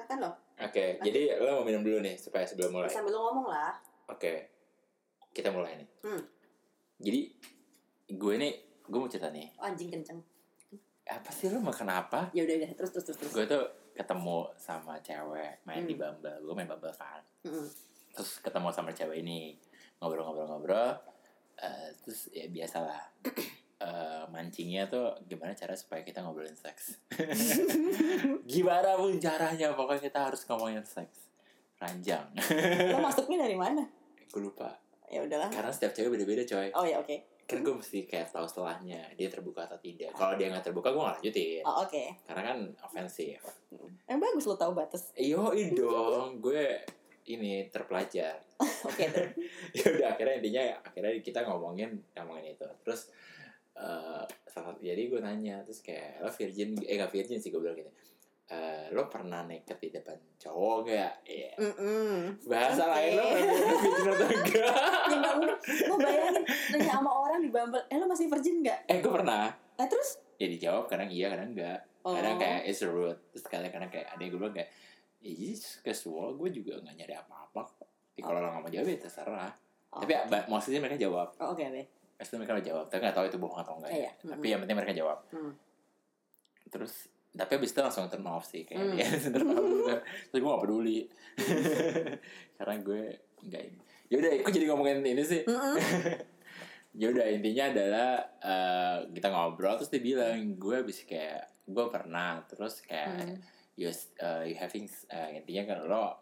silakan loh Oke, jadi lo mau minum dulu nih supaya sebelum mulai. sambil lo ngomong lah Oke, kita mulai nih. Hmm. Jadi gue nih, gue mau cerita nih. oh, anjing kenceng Apa sih lo mau kenapa? ya udah udah terus terus terus terus Gue tuh ketemu sama cewek main di Hmm. Bumble. Gue main Bumble kan. Mm-mm. Terus ketemu sama cewek ini ngobrol-ngobrol-ngobrol. Eh, terus ya biasalah. Eh, mancingnya tuh gimana cara supaya kita ngobrolin seks? Gimana pun caranya pokoknya kita harus ngomongin seks. Ranjang. Lo masuknya dari mana? Gue lupa. Ya udahlah. Karena setiap cewek beda-beda coy. Oh ya oke. Kan gue mesti kayak tahu setelahnya dia terbuka atau tidak. Kalau dia nggak terbuka gue nggak lanjutin. Oh oke. Karena kan ofensif eh bagus lo tahu batas. Iyo dong gue ini terpelajar. Oke tuh ya udah akhirnya intinya akhirnya kita ngomongin ngomongin itu. Terus eh salah satu jadi gue nanya terus kayak lo virgin eh gak virgin sih gue bilang gitu Eh, lo pernah naked di depan cowok gak? Iya. Mm-mm. Bahasa Oke. lain lo pernah virgin atau enggak? ya lo bayangin nanya sama orang di Bumble eh lo masih virgin nggak Eh gue pernah. eh terus Ya dijawab kadang iya kadang enggak. oh Kadang kayak it's rude. Terus kadang-kadang kayak ada yang gue bilang kayak Ya jadi casual gue juga gak nyari apa-apa. Tapi kalau lo gak mau jawab ya terserah. Oh, Tapi ba- maksudnya mereka jawab. oh, oke oke Maksudnya mereka udah jawab. Tapi gak tahu itu bohong atau enggak Iya, ya. Tapi yang penting mereka jawab. Hmm. Terus tapi abis itu langsung turn off sih kayak Hmm. dia turn off terus gue gak peduli karena gue enggak ini yaudah aku jadi ngomongin ini sih Mm-mm. yaudah intinya adalah eh, kita ngobrol terus dia bilang gue abis kayak gue pernah terus kayak Hmm. you, uh, you having eh, intinya kan lo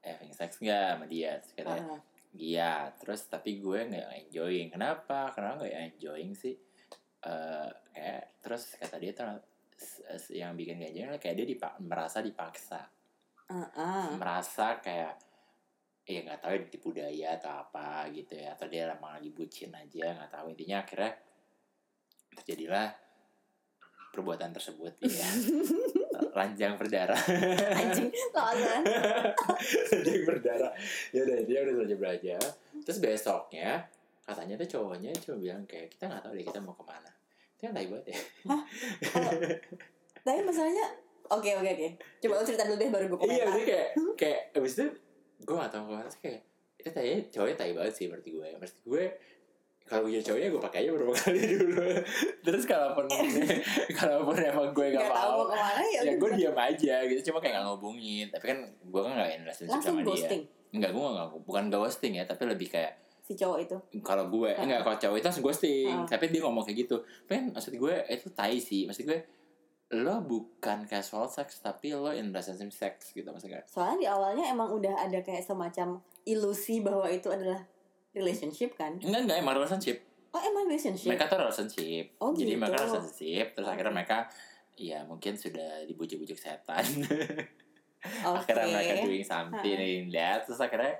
having sex nggak sama dia terus Ah. Iya, terus tapi gue nggak enjoying. Kenapa? Kenapa nggak enjoying sih? Eh kayak terus kata dia tuh s- s- yang bikin gak enjoying kayak dia dipak merasa dipaksa, Ah, ah. merasa kayak ya nggak tahu ya ditipu daya atau apa gitu ya atau dia emang lagi bucin aja nggak tahu intinya akhirnya terjadilah perbuatan tersebut ya ranjang berdarah. Anjing ranjang berdarah. Ya udah dia udah selesai belajar. Terus besoknya katanya tuh cowoknya cuma bilang kayak kita nggak tahu deh kita mau ke mana. Itu kan tai banget ya. Tapi masalahnya oke oke oke. Coba lo cerita dulu deh baru gue iya komentar. maksudnya kayak kayak abis itu gue gak tau mau ke mana terus kayak itu tanya cowoknya tai banget sih berarti gue. Berarti gue kalau punya cowoknya gue pakai aja beberapa kali dulu. Terus kalaupun kalaupun emang gue gak, tahu mau ke mana ya ya gue diam aja gitu. Cuma kayak gak ngobungin tapi kan gue kan gak in relationship langsung sama dia. ghosting? Enggak gue gak bukan ghosting ya tapi lebih kayak si cowok itu? kalau gue Ah. enggak kalau cowok itu langsung ghosting. Ah. tapi dia ngomong kayak gitu. Tapi kan maksud gue itu tai sih. Maksud gue lo bukan casual sex tapi lo in relationship sex gitu maksudnya. Soalnya di awalnya emang udah ada kayak semacam ilusi bahwa itu adalah relationship kan? Enggak enggak emang relationship. Oh emang relationship? Mereka tuh relationship. Oh, jadi gitu. mereka relationship terus akhirnya mereka ya mungkin sudah dibujuk-bujuk setan. Oke. akhirnya mereka doing something in that terus akhirnya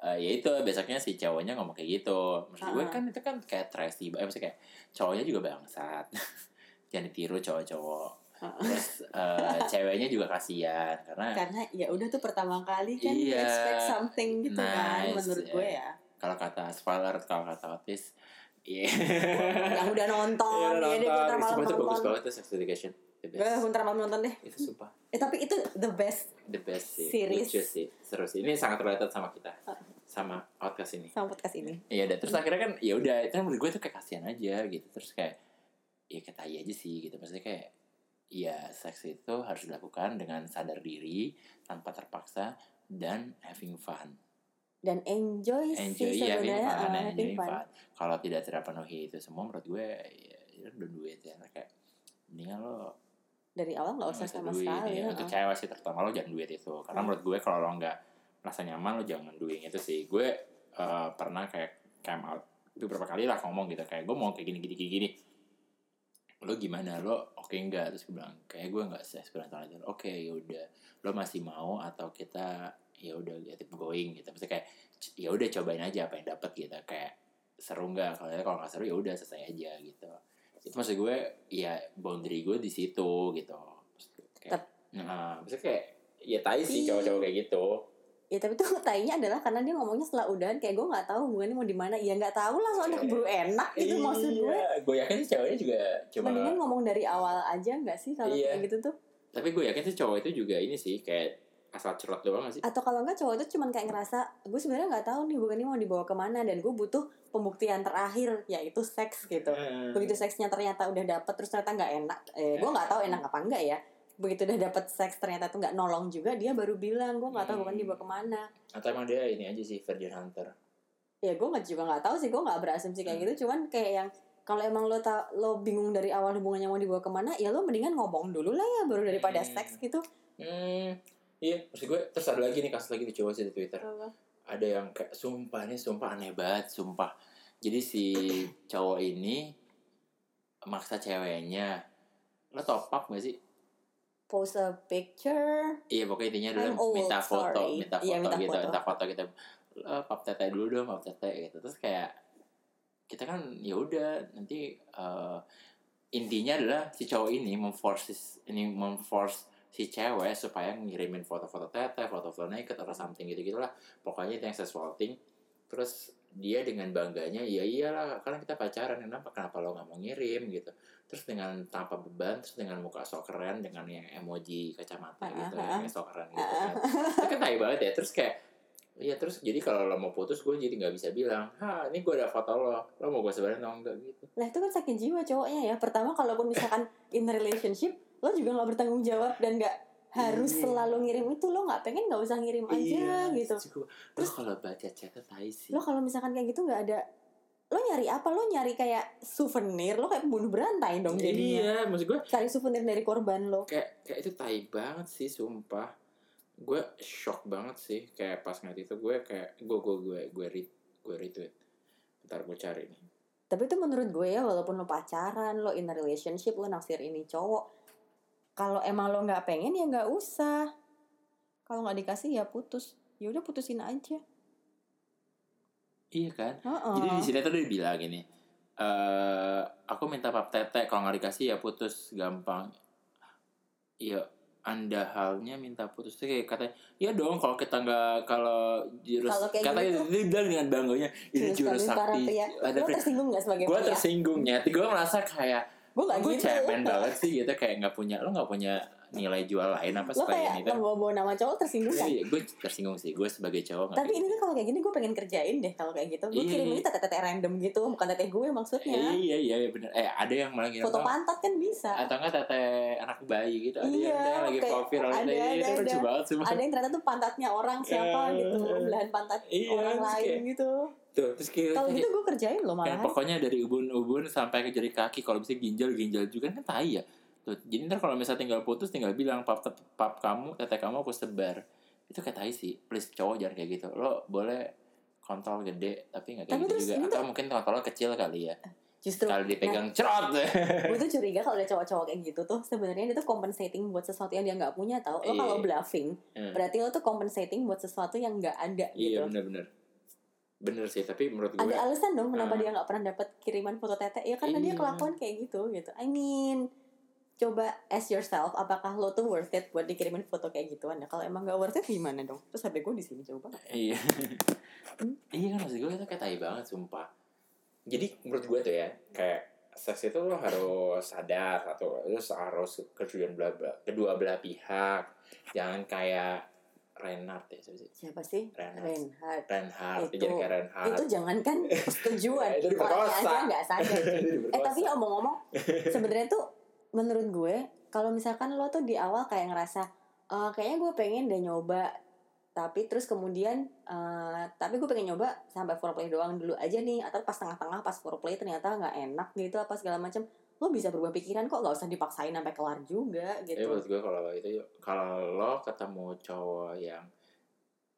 eh, ya itu besoknya si cowoknya ngomong kayak gitu. Maksud gue kan itu kan kayak trashy eh, maksudnya kayak cowoknya juga bangsat. Jangan ditiru cowok-cowok. Terus eh, ceweknya juga kasihan karena karena ya udah tuh pertama kali kan Iya. expect something gitu kan Nice, menurut ya. gue ya kalau kata spoiler kalau kata Otis iya. Yang udah nonton. Iya, ya deh nonton. bentar malam Sumpah itu bagus nonton. banget tuh Sex Education. The best. Bentar malam nonton deh. Itu sumpah. Eh tapi itu the best the best sih. Series. lucu sih. Seru sih. Ini sangat related sama kita. Ah. sama outcast ini. Sama podcast ini. Iya udah terus akhirnya kan ya udah itu kan menurut gue tuh kayak kasihan aja gitu. Terus kayak ya kita tai aja sih gitu. Maksudnya kayak ya seks itu harus dilakukan dengan sadar diri tanpa terpaksa dan having fun dan enjoy, enjoy sih ya having sebenarnya fun uh, having fun. fun. Kalau tidak terpenuhi itu semua menurut gue ya, ya udah duit ya. Kayak mendingan lo dari awal nggak usah sama duit, sekali ya. uh. untuk cewek sih terutama lo jangan duit itu. Karena Hmm. menurut gue kalau lo nggak merasa nyaman lo jangan doing itu sih. Gue eh, pernah kayak came out beberapa kali lah ngomong gitu. Kayak gue mau kayak gini gini gini gini. Lo gimana? Lo oke nggak? Terus gue bilang kayak gue nggak sih tahun itu oke ya udah. Lo masih mau atau kita ya udah ya keep going gitu. Maksudnya kayak ya udah cobain aja apa yang dapat gitu. Kayak seru nggak? Kalau kalau nggak seru ya udah selesai aja gitu. Itu maksud gue ya boundary gue di situ gitu. Kayak, nah maksudnya kayak ya tai sih Iya. cowok-cowok kayak gitu. ya tapi tuh tainya adalah karena dia ngomongnya setelah udahan kayak gue nggak tahu hubungannya mau di mana. Ya nggak tahu lah soalnya keburu enak gitu maksud gue. Iya, gue yakin sih cowoknya juga cuma mendingan ngomong dari awal aja nggak sih kalau Iya. kayak gitu tuh? Tapi gue yakin sih cowok itu juga ini sih kayak asal cerot doang gak sih? Atau kalau enggak cowok itu cuman kayak ngerasa gue sebenarnya nggak tahu nih bukan ini mau dibawa ke mana dan gue butuh pembuktian terakhir yaitu seks gitu. Eh, begitu seksnya ternyata udah dapet terus ternyata nggak enak eh gue nggak tahu enak apa enggak ya. Begitu udah dapet seks ternyata tuh nggak nolong juga dia baru bilang gue nggak tahu bukan Hmm. dibawa ke mana. Atau emang dia ini aja sih virgin hunter? Ya gue juga nggak tahu sih gue nggak berasumsi kayak gitu. Cuman kayak yang kalau emang lo ta lo bingung dari awal hubungannya mau dibawa ke mana ya lo mendingan ngomong dulu lah ya baru daripada Hmm. seks gitu. Hmm iya maksud gue terus ada lagi nih kasus lagi di cowok sih di twitter. Ada yang kayak sumpah nih sumpah aneh banget sumpah. Jadi si cowok ini maksa ceweknya. Lo top up gak sih? Post a picture. Iya pokoknya intinya old, minta foto sorry. minta foto Iya, minta gitu foto. minta foto gitu. "Eh, pap tete dulu dong pap tete gitu. Terus kayak kita kan ya udah nanti eh, intinya adalah si cowok ini memforce ini memforce si cewek supaya ngirimin foto-foto tete, foto-foto naked atau something gitu gitulah. Pokoknya itu yang sexualting. Terus dia dengan bangganya, ya iyalah karena kita pacaran kenapa kenapa lo nggak mau ngirim gitu. Terus dengan tanpa beban, terus dengan muka sok keren, dengan yang emoji kacamata Ah, gitu, yang sok keren gitu. kan. Itu kan tai banget ya. Terus kayak Iya terus jadi kalau lo mau putus gue jadi nggak bisa bilang, ha ini gue ada foto lo, lo mau gue sebarin atau enggak gitu. Nah itu kan sakit jiwa cowoknya ya. Pertama kalaupun misalkan in relationship, lo juga nggak bertanggung jawab dan nggak harus Iya. selalu ngirim itu lo nggak pengen nggak usah ngirim aja gitu. Terus lo kalau baca chatnya tai sih. Lo kalau misalkan kayak gitu nggak ada lo nyari apa lo nyari kayak souvenir lo kayak pembunuh berantai dong jadinya Iya, maksud gue cari souvenir dari korban lo kayak kayak itu tai banget sih sumpah. Gue shock banget sih kayak pas ngeliat itu gue kayak gue gue gue gue read gue retweet. Ntar gue cari nih. tapi itu menurut gue ya walaupun lo pacaran lo in a relationship lo naksir ini cowok kalau emang lo nggak pengen ya nggak usah kalau nggak dikasih ya putus ya udah putusin aja Iya kan? Heeh. Jadi di sini tuh dia bilang gini, eh aku minta pap tete kalau nggak dikasih ya putus gampang. Iya, anda halnya minta putus tuh kayak katanya, ya dong kalau kita nggak kalau jurus Kalau katanya gitu dia bilang dengan bangganya ini Jurus sakti. pria. Ada lo tersinggung nggak sebagai gue tersinggungnya, gue merasa kayak gue nggak gue gitu. cemen banget sih gitu kayak nggak punya lo nggak punya nilai jual lain apa lo kayak itu. membawa nama cowok tersinggung kan Iya, gue tersinggung sih. Gue sebagai cowok tapi ini tuh kalau kayak gini gue pengen kerjain deh kalau kayak gitu. Gue Iya, kirim iya. ini tete-tete random gitu bukan tete gue maksudnya. Iya iya iya bener. Eh ada yang malah ngirim foto pantat kan bisa. Atau enggak tete anak bayi gitu. Ada Iya, yang, ada lagi profil ada, ada, ada, lucu ada. banget sih ada yang ternyata tuh pantatnya orang siapa Eh, gitu belahan pantat iya, orang lain gitu tuh terus kayak kalau gitu gue kerjain loh kayak malah pokoknya dari ubun-ubun sampai ke jari kaki kalau bisa ginjal ginjal juga kan tai ya. Tuh jadi ntar kalau misalnya tinggal putus tinggal bilang pap pap kamu tete kamu aku sebar. Itu kayak tai sih. Please cowok jangan kayak gitu. Lo boleh kontol gede tapi nggak kayak Tapi gitu juga. atau mungkin kontolnya kecil kali ya. Justru kalau dipegang cerot. gue tuh curiga kalau ada cowok-cowok kayak gitu tuh sebenarnya dia tuh compensating buat sesuatu yang dia nggak punya tau. Lo Iya. kalau bluffing Hmm. berarti lo tuh compensating buat sesuatu yang nggak ada iya gitu. bener-bener bener sih tapi menurut gue ada alasan dong kenapa Ah. dia nggak pernah dapat kiriman foto tete ya karena dia Iya. kelakuan kayak gitu gitu I mean coba ask yourself apakah lo tuh worth it buat dikirimin foto kayak gituan ya kalau emang nggak worth it gimana dong terus HP gue di sini coba Iya. iya kan maksud gue itu kayak tai banget sumpah. Jadi menurut gue tuh ya kayak seks itu lo harus sadar atau lo harus belah kedua belah pihak. Jangan kayak Reinhardt ya siapa sih? siapa sih Reinhardt. Reinhardt Itu- jangan kayak Reinhardt. itu jangankan persetujuan Itu diperkosa. aja nggak sadar eh tapi omong-omong sebenarnya tuh menurut gue kalau misalkan lo tuh di awal kayak ngerasa "Eh, kayaknya gue pengen deh nyoba tapi terus kemudian eh, tapi gue pengen nyoba sampai foreplay doang dulu aja nih atau pas tengah-tengah pas foreplay ternyata nggak enak gitu apa segala macam lo bisa berubah pikiran kok nggak usah dipaksain sampai kelar juga gitu menurut gue kalau itu kalau lo ketemu cowok yang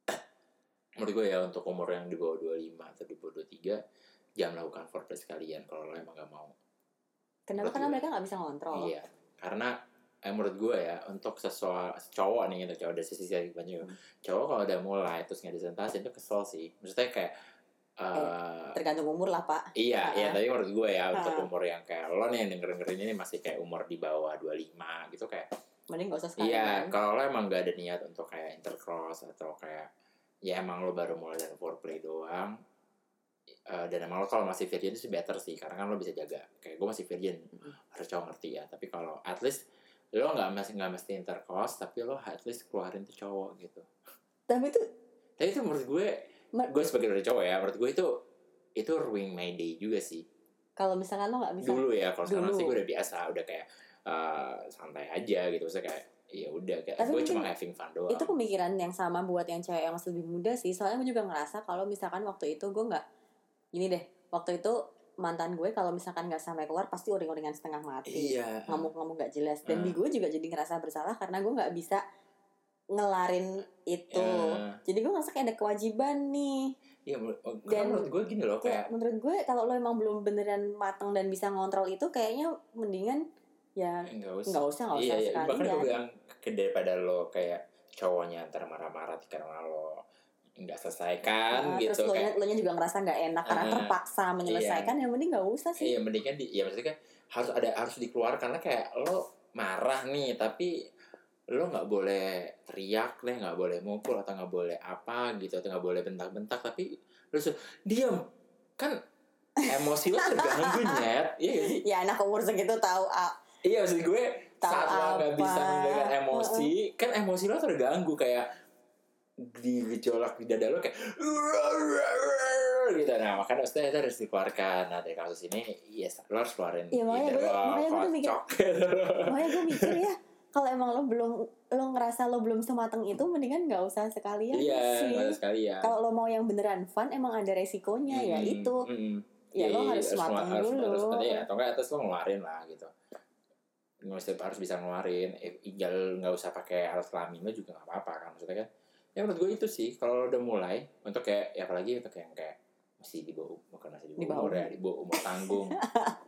menurut gue ya untuk umur yang di bawah 25 atau di bawah 23 jangan lakukan foreplay sekalian kalau lo emang gak mau. kenapa menurut karena gue. mereka nggak bisa ngontrol Iya, karena eh, menurut gue ya untuk sesuatu cowok nih gitu cowok dari sisi sisi banyak Hmm. cowok kalau udah mulai terus nggak disentasin itu kesel sih maksudnya kayak eh, tergantung umur lah pak. Iya Ah. iya tapi menurut gue ya untuk Ah. umur yang kayak lo nih yang denger dengerin ini masih kayak umur di bawah 25 gitu kayak mending gak usah sekalian iya kalau lo emang gak ada niat untuk kayak intercross atau kayak ya emang lo baru mulai dari foreplay doang eh, dan emang lo kalau masih virgin itu sih better sih karena kan lo bisa jaga. Kayak gue masih virgin harus cowok ngerti ya. Tapi kalau at least lo nggak mesti nggak mesti intercourse tapi lo at least keluarin tuh cowok gitu. Tapi itu tapi itu menurut gue gue sebagai dari cowok ya menurut gue itu itu ruin my day juga sih. Kalau misalkan lo nggak bisa dulu ya kalau sekarang sih gue udah biasa udah kayak eh, santai aja gitu. Maksudnya kayak ya udah kayak gue cuma having fun doang. itu pemikiran yang sama buat yang cewek yang masih lebih muda sih. Soalnya gue juga ngerasa kalau misalkan waktu itu gue nggak gini deh waktu itu mantan gue kalau misalkan nggak sampai keluar pasti uring-uringan setengah mati. Iya. Ngamuk-ngamuk gak jelas. Dan di Hmm. gue juga jadi ngerasa bersalah karena gue nggak bisa ngelarin itu. Ya. jadi gue ngerasa kayak ada kewajiban nih. Iya Dan- menurut gue gini loh kayak kayak menurut gue kalau lo emang belum beneran matang dan bisa ngontrol itu kayaknya mendingan ya nggak usah. nggak usah nggak usah iya, iya. sekali bahkan ya gue bilang ke daripada lo kayak cowoknya antar marah-marah karena lo nggak selesaikan Nah, gitu terus lo nya, lo nya juga ngerasa nggak enak karena Ah, terpaksa menyelesaikan yang mending nggak usah sih. Iya mendingan di ya maksudnya kan harus ada harus dikeluarkan karena kayak lo marah nih tapi lo nggak boleh teriak deh nggak boleh mukul atau nggak boleh apa gitu atau nggak boleh bentak-bentak tapi lo suruh diam kan emosi lo terganggu nyet. Iya gak sih? Ya anak umur segitu tahu ah, iya maksud gue Tahu saat lo nggak bisa mengendalikan emosi kan emosi lo terganggu kayak di gejolak di dada lo kayak gitu. Nah makanya maksudnya itu harus dikeluarkan. Nah dari kasus ini yes lo harus keluarin Iya, makanya gue- makanya gue tuh mikir- makanya gue mikir ya kalau emang lo belum lo ngerasa lo belum semateng itu mendingan nggak usah sekalian iya sih. nggak ada sekali ya kalau lo mau yang beneran fun emang ada resikonya ya Mm-mm, itu. mm-mm. ya lo Iya, harus mateng harus, dulu. harus, harus, ya, atau enggak atas lo ngeluarin lah gitu. Mesti harus bisa ngeluarin eh, tinggal nggak usah pakai alat kelamin lo juga nggak apa-apa kan maksudnya kan. Ya menurut gue itu sih kalau lo udah mulai untuk kayak ya apalagi untuk yang kayak masih di bawah bukan masih di Di bawah umur ya di bawah umur tanggung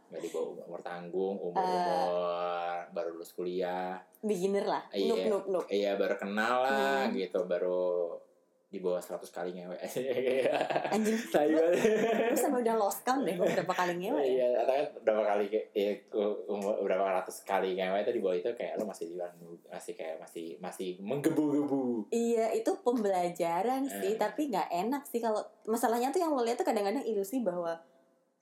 nggak di bawah umur, tanggung umur umur baru lulus kuliah beginner lah Iya. nuk iya baru kenal lah Hmm. gitu baru di bawah 100 kali ngewe anjing Tai banget. lu sampai udah lost count deh berapa kali ngewe ya Iya, atau kan berapa kali ya, berapa ratus kali ngewe itu di bawah itu kayak lo masih di masih kayak masih masih menggebu-gebu. Iya itu pembelajaran sih Eh. tapi nggak enak sih kalau masalahnya tuh yang lo lihat tuh kadang-kadang ilusi bahwa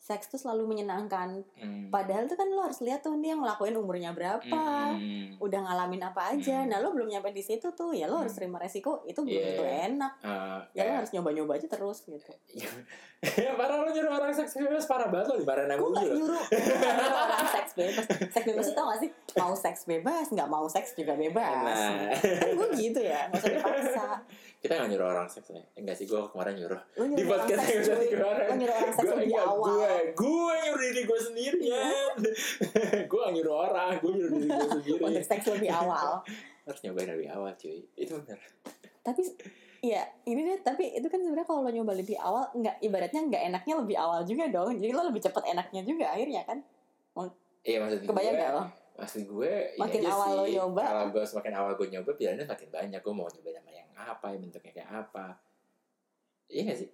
seks tuh selalu menyenangkan. Hmm. padahal tuh kan lo harus lihat tuh dia ngelakuin umurnya berapa Hmm. udah ngalamin apa aja. Hmm. nah lo belum nyampe di situ tuh ya lo harus Hmm. terima resiko itu belum Iya. tentu enak. Eh, ya lo harus nyoba-nyoba aja terus gitu. Ya parah lo nyuruh orang seks bebas parah banget lo dimarahin sama gue nyuruh. Orang seks bebas. Seks bebas itu tau gak sih? Mau seks bebas nggak mau seks juga bebas. Nah, kan gue gitu ya nggak usah dipaksa kita gak nyuruh orang seks ya. Enggak sih, gue kemarin nyuruh. Di podcast yang cuy. kemarin. lo nyuruh orang seks Gue enggak, awal gue, gue nyuruh diri gue sendiri ya. gue gak nyuruh orang, gue nyuruh diri gue sendiri. untuk seks lebih awal Harus nyobain dari awal cuy. Itu bener. tapi Iya, ini deh. Tapi itu kan sebenarnya kalau lo nyoba lebih awal, nggak ibaratnya nggak enaknya lebih awal juga dong. Jadi lo lebih cepet enaknya juga akhirnya kan. Iya maksud Kebayang gue, gak lo? Maksud gue ini Makin aja awal sih, lo nyoba. Kalau gue semakin awal gue nyoba pilihannya makin banyak. Gue mau nyoba sama yang apa, yang bentuknya kayak apa. Iya gak sih?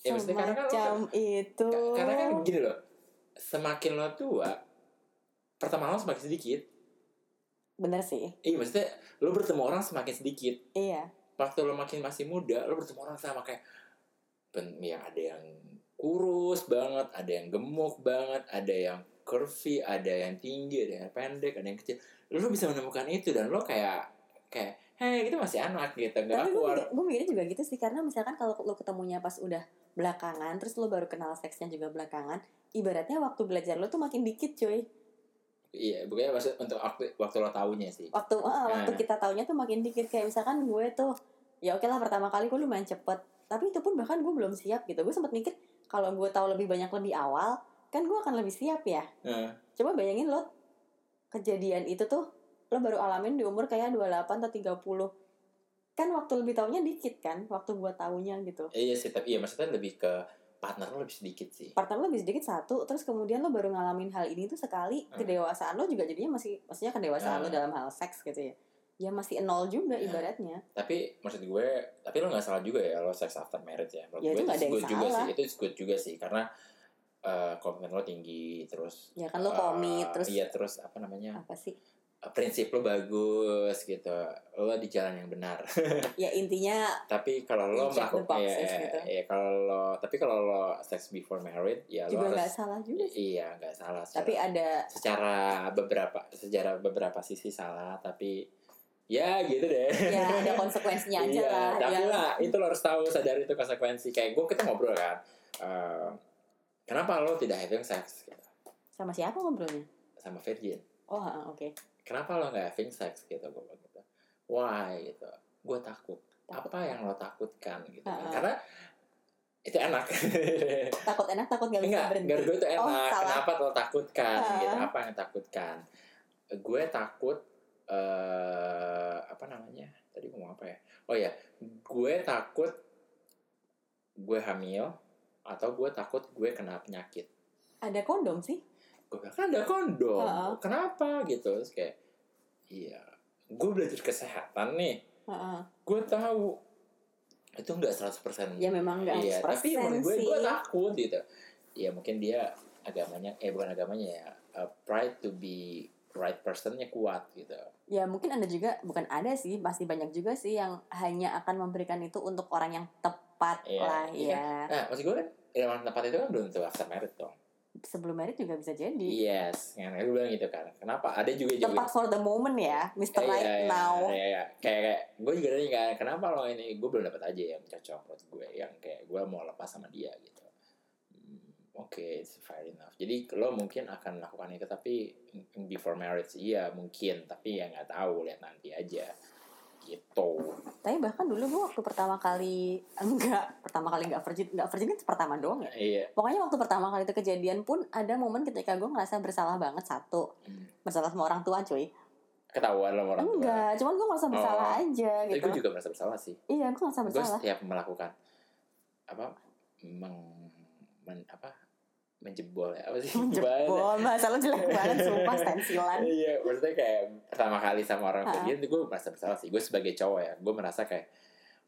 Ya, maksudnya karena kan lo Semacam itu. Ka- Karena kan gini loh, semakin lo tua, pertemanan lo semakin sedikit. Bener sih. Iya maksudnya lo bertemu orang semakin sedikit. Iya. Waktu lo makin masih muda, lo bertemu orang sama kayak ben, ya ada yang kurus banget, ada yang gemuk banget, ada yang curvy, ada yang tinggi, ada yang pendek, ada yang kecil. Lo bisa menemukan itu dan lo kayak kayak hei itu masih anak gitu, nggak Tapi gue, gue mikirnya juga gitu sih karena misalkan kalau lo ketemunya pas udah belakangan, terus lo baru kenal seksnya juga belakangan, ibaratnya waktu belajar lo tuh makin dikit cuy. Iya, bukannya maksud untuk waktu waktu lo taunya sih. Waktu ah, waktu Nah. kita taunya tuh makin dikit kayak misalkan gue tuh ya oke lah pertama kali gue lumayan cepet tapi itu pun bahkan gue belum siap gitu gue sempat mikir kalau gue tahu lebih banyak lebih awal kan gue akan lebih siap ya Nah, coba bayangin lo kejadian itu tuh lo baru alamin di umur kayak 28 atau 30 kan waktu lebih tahunya dikit kan waktu gue tahunya gitu iya sih, tapi iya maksudnya lebih ke partner lo lebih sedikit sih. partner lo lebih sedikit satu terus kemudian lo baru ngalamin hal ini tuh sekali Hmm. kedewasaan lo juga jadinya masih maksudnya kedewasaan lo Hmm. dalam hal seks gitu ya ya masih nol juga Hmm. ibaratnya tapi maksud gue tapi lo nggak salah juga ya lo sex after marriage ya menurut Ya, gue itu ada yang good juga salah. sih itu good juga sih karena eh komitmen lo tinggi terus ya kan lo eh, komit terus iya terus apa namanya apa sih? prinsip lo bagus gitu lo di jalan yang benar. Ya intinya tapi kalau lo melakukan ya, gitu. ya kalau lo tapi kalau lo sex before married ya lo juga harus nggak salah juga sih. Iya nggak salah tapi secara, ada secara beberapa secara beberapa sisi salah tapi ya gitu deh. Ya ada konsekuensinya aja Iya, lah tapi ya. lah itu lo harus tahu sadar itu konsekuensi. Kayak gue kita ngobrol kan eh, kenapa lo tidak having sex gitu, sama siapa ngobrolnya? Sama virgin. Oh oke. Kenapa lo nggak having sex gitu? Gue bilang gitu. Why gitu? Gue takut. Takut apa yang lo takutkan gitu? Kan. Ha-ha. karena itu enak. Takut enak takut nggak bisa enggak berhenti. gue itu Oh, enak. salah. kenapa lo takutkan Ha. gitu? Apa yang takutkan? Gue takut eh apa namanya? Tadi ngomong apa ya? Oh ya gue takut gue hamil atau gue takut gue kena penyakit. Ada kondom sih. Gue bilang kan ada kondom. Ha-ha. kenapa? Gitu. Terus kayak iya gue belajar kesehatan nih. Ha-ha. gue tahu. Itu enggak 100% ya memang nggak iya harus tapi persen menurut gue gue takut gitu. Ya mungkin dia agamanya eh bukan agamanya ya uh, pride to be right personnya kuat gitu. Ya mungkin ada juga bukan ada sih pasti banyak juga sih yang hanya akan memberikan itu untuk orang yang tepat Iya, lah iya. ya. Nah maksud gue kan yang tempat itu kan belum tentu after married dong. Sebelum merit juga bisa jadi. Yes yang gue bilang gitu kan. Kenapa? Ada juga juga tepat for the moment ya Mr. Eh, Right iya, iya, Now. iya, iya. kayak, kayak gue juga nanya kan kenapa lo ini gue belum dapat aja yang cocok buat gue yang kayak gue mau lepas sama dia gitu. Hmm, oke it's fair enough. Jadi lo mungkin akan melakukan itu tapi before marriage iya mungkin. Tapi ya nggak tahu lihat nanti aja gitu. Tapi bahkan dulu gue waktu pertama kali enggak pertama kali enggak virgin enggak virgin kan pertama doang ya? Iya. Pokoknya waktu pertama kali itu kejadian pun ada momen ketika gue ngerasa bersalah banget satu. Hmm. bersalah sama orang tua cuy. Ketahuan sama orang tua. Enggak cuman gue ngerasa bersalah Oh. aja tapi gitu. gue juga merasa bersalah sih. Iya gue ngerasa gue bersalah. setiap melakukan apa meng men, apa menjebol ya? Apa sih? Menjebol bahasa lo jelek banget sumpah stensilan. Iya maksudnya kayak pertama kali sama orang kayak gitu gue merasa bersalah sih. Gue sebagai cowok ya gue merasa kayak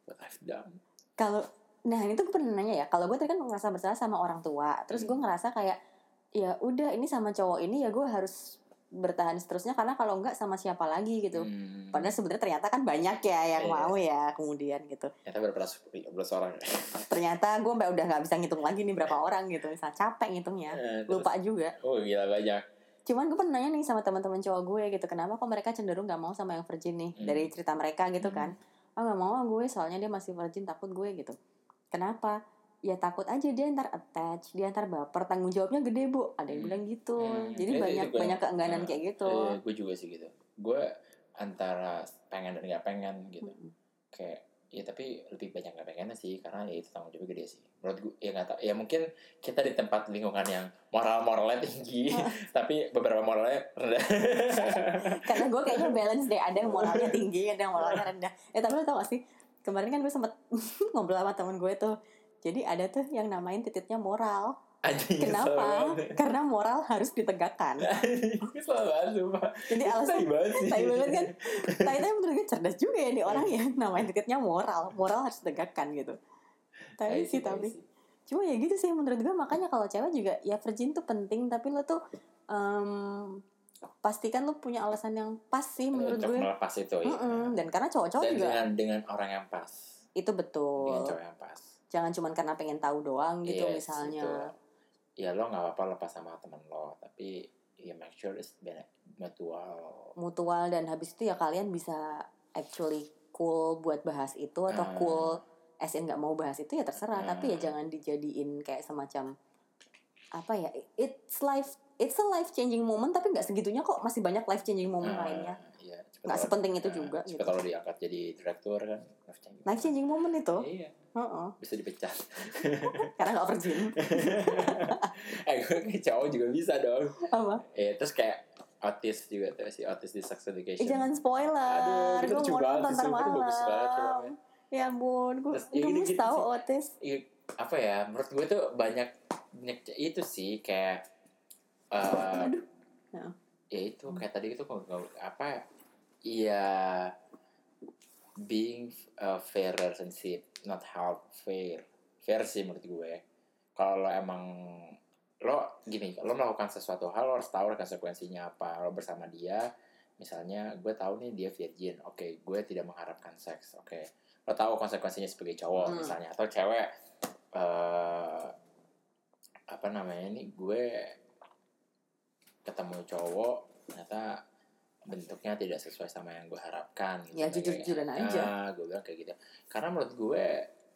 what I've done. Kalau nah ini tuh gue pernah nanya ya kalau gue tadi kan ngerasa bersalah sama orang tua terus gue Hmm. ngerasa kayak ya udah ini sama cowok ini ya gue harus bertahan seterusnya karena kalau enggak sama siapa lagi gitu. Hmm. padahal sebenarnya ternyata kan banyak ya yang Iya. mau ya kemudian gitu. Ternyata berapa ratus belas orang? Ternyata gue mbak udah nggak bisa ngitung lagi nih berapa orang gitu. Misalnya capek ngitungnya. Eh, terus- lupa juga. Oh gila banyak. Cuman gue pernah nanya nih sama teman-teman cowok gue gitu. Kenapa kok mereka cenderung nggak mau sama yang virgin nih? Hmm. dari cerita mereka gitu Hmm. kan. Ah nggak mau ah gue soalnya dia masih virgin takut gue gitu. Kenapa ya takut aja dia ntar attach dia ntar baper tanggung jawabnya gede bu. Ada yang Hmm. bilang gitu. Hmm. jadi itu banyak gue- banyak keengganan Ah, kayak gitu. Eh, gue juga sih gitu. Gue antara pengen dan nggak pengen gitu. Mm-mm. kayak ya tapi lebih banyak nggak pengennya sih karena ya itu tanggung jawabnya gede sih. Menurut gue ya nggak tahu ya mungkin kita di tempat lingkungan yang moral moralnya tinggi tapi beberapa moralnya rendah. Karena gue kayaknya balance deh ada yang moralnya tinggi ada yang moralnya rendah. Eh tapi lo tau gak sih kemarin kan gue sempet ngobrol sama temen gue tuh jadi ada tuh yang namain titiknya moral. Anjing kesel kenapa? karena moral harus ditegakkan. Kesel banget sumpah. Jadi alasan tai banget sih. tai banget kan? Tai tapi menurut gue cerdas juga ya nih orang yang namain titiknya moral. Moral harus ditegakkan gitu. Tai tapi sih tapi cuma ya gitu sih menurut gue makanya kalau cewek juga ya virgin tuh penting tapi lo tuh em, pastikan lo punya alasan yang pas sih menurut untuk gue melepas itu ya Mm-mm. dan karena cowok-cowok juga dengan dengan orang yang pas. Itu betul. Dengan cowok yang pas jangan cuman karena pengen tahu doang gitu Yes, misalnya itu. ya lo nggak apa-apa lepas sama temen lo tapi ya make sure it's mutual mutual dan habis itu ya kalian bisa actually cool buat bahas itu atau Ah. cool as in nggak mau bahas itu ya terserah Ah. tapi ya jangan dijadiin kayak semacam apa ya it's life it's a life changing moment tapi nggak segitunya kok masih banyak life changing moment Ah, lainnya iya, nggak sepenting itu ah, juga gitu kalau diangkat jadi direktur kan life changing. life changing moment itu iya Heeh. bisa dipecat. Karena nggak virgin eh gue kayak cowok juga bisa dong. Apa? Eh terus kayak autis juga tuh si autis di sex education. Eh, jangan spoiler. Aduh, gue mau nonton ntar itu bagus banget malam. filmnya. ya ampun gue Terus, ya sih. otis Iya, apa ya menurut gue tuh banyak banyak itu sih kayak eh Ya. ya itu kayak tadi itu apa ya being a fair relationship not half fair fair sih menurut gue. Kalau lo emang lo gini lo melakukan sesuatu hal lo harus tahu konsekuensinya apa. Lo bersama dia misalnya gue tahu nih dia virgin oke gue tidak mengharapkan seks oke. Lo tahu konsekuensinya sebagai cowok Hmm. misalnya atau cewek eh apa namanya nih gue ketemu cowok ternyata bentuknya tidak sesuai sama yang gue harapkan gitu. Ya, Kayak- jujur-jujuran aja. Ah, gue bilang kayak gitu karena menurut gue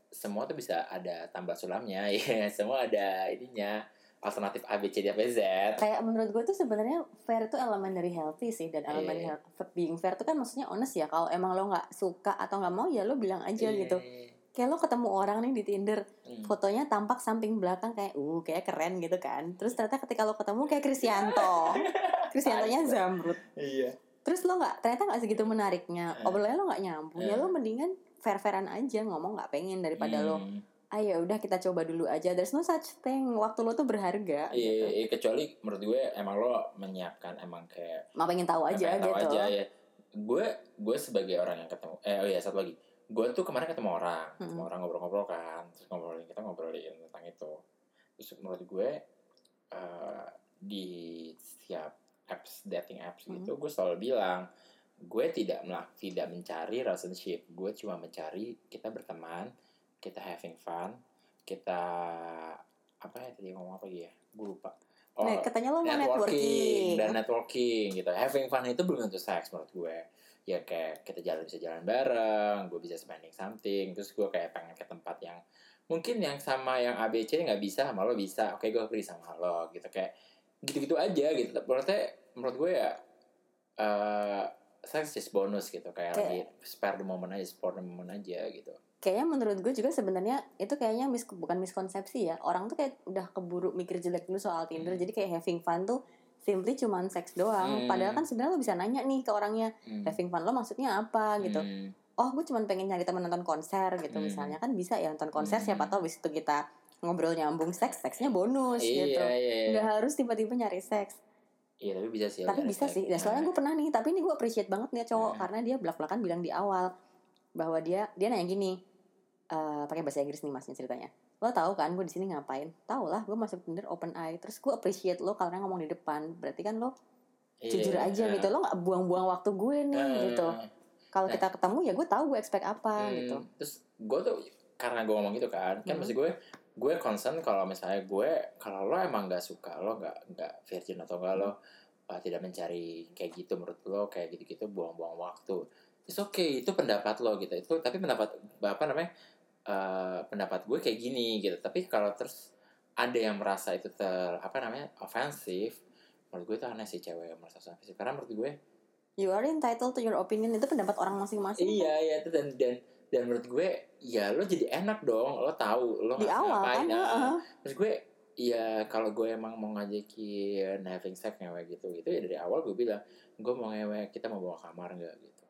semua tuh bisa ada tambah sulamnya ya semua ada ininya alternatif A B C D F Z kayak menurut gue tuh sebenarnya fair itu elemen dari healthy sih dan elemen Iya. health- being fair itu kan maksudnya honest ya kalau emang lo nggak suka atau nggak mau ya lo bilang aja Iya, gitu iya. Kayak lo ketemu orang nih di Tinder Hmm. fotonya tampak samping belakang kayak uh kayak keren gitu kan terus ternyata ketika lo ketemu kayak Krisyanto Krisyantonya Zamrud iya terus lo nggak ternyata nggak segitu menariknya Eh. obrolannya lo nggak nyambung ya Eh. lo mendingan fair fairan aja ngomong nggak pengen daripada lo Hmm. ah ya udah kita coba dulu aja there's no such thing waktu lo tuh berharga Iya, gitu iya, kecuali menurut gue emang lo menyiapkan emang kayak mau pengen tahu aja pengen tahu gitu aja ya. Gue gue sebagai orang yang ketemu eh oh iya satu lagi. Gue tuh kemarin ketemu orang, ketemu Hmm. orang ngobrol-ngobrol kan, terus ngobrolin kita ngobrolin tentang itu. Terus menurut gue eh, di setiap apps dating apps Hmm. gitu, gue selalu bilang gue tidak melak tidak mencari relationship, gue cuma mencari kita berteman, kita having fun, kita apa ya tadi ngomong apa lagi ya? Gue lupa. Oh, Nah, katanya lo networking networking. dan networking gitu. Having fun itu belum tentu seks menurut gue. Ya kayak kita jalan bisa jalan bareng, gue bisa spending something, terus gue kayak pengen ke tempat yang mungkin yang sama yang ABC nggak bisa sama lo bisa. Oke, gue pergi sama lo gitu kayak gitu-gitu aja gitu. Berarti menurut gue ya eh seks just bonus gitu kayak Kayak- lagi spare the moment aja, spare the moment aja gitu. kayaknya menurut gue juga sebenarnya itu kayaknya mis bukan miskonsepsi ya orang tuh kayak udah keburu mikir jelek dulu soal Tinder Hmm. jadi kayak having fun tuh simply cuman seks doang Hmm. padahal kan sebenarnya lo bisa nanya nih ke orangnya Hmm. having fun lo maksudnya apa gitu Hmm. oh gue cuman pengen nyari teman nonton konser gitu Hmm. misalnya kan bisa ya nonton konser Hmm. siapa tahu abis itu kita ngobrol nyambung seks seksnya bonus Iya, gitu iya, iya. nggak harus tiba-tiba nyari seks Iya, tapi bisa sih. tapi bisa sih dan soalnya Nah, gue pernah nih tapi ini gue appreciate banget nih cowok Hmm. karena dia belak belakan bilang di awal bahwa dia dia nanya gini eh pakai bahasa Inggris nih masnya ceritanya lo tahu kan gue di sini ngapain? Tahu lah gue masuk Tinder open eye. Terus gue appreciate lo karena ngomong di depan. Berarti kan lo iya, jujur aja nah. gitu. Lo nggak buang-buang waktu gue nih Eh, gitu. kalau Nah. kita ketemu ya gue tahu gue expect apa Hmm, gitu. Terus gue tuh karena gue ngomong gitu kan, kan Hmm. maksud gue gue concern kalau misalnya gue kalau lo emang nggak suka lo nggak nggak virgin atau enggak lo uh, tidak mencari kayak gitu menurut lo kayak gitu-gitu buang-buang waktu. It's okay itu pendapat lo gitu. Itu tapi pendapat apa namanya uh, pendapat gue kayak gini gitu. Tapi kalau terus ada yang merasa itu ter apa namanya ofensif menurut gue itu aneh sih cewek yang merasa ofensif karena menurut gue you are entitled to your opinion. Itu pendapat orang masing-masing Iya iya itu dan dan dan menurut gue ya lo jadi enak dong lo tahu lo di awal kan ngapain, nah. heeh. terus gue ya kalau gue emang mau ngajakin having sex ngewe gitu itu ya dari awal gue bilang gue mau ngewe kita mau bawa kamar nggak? gitu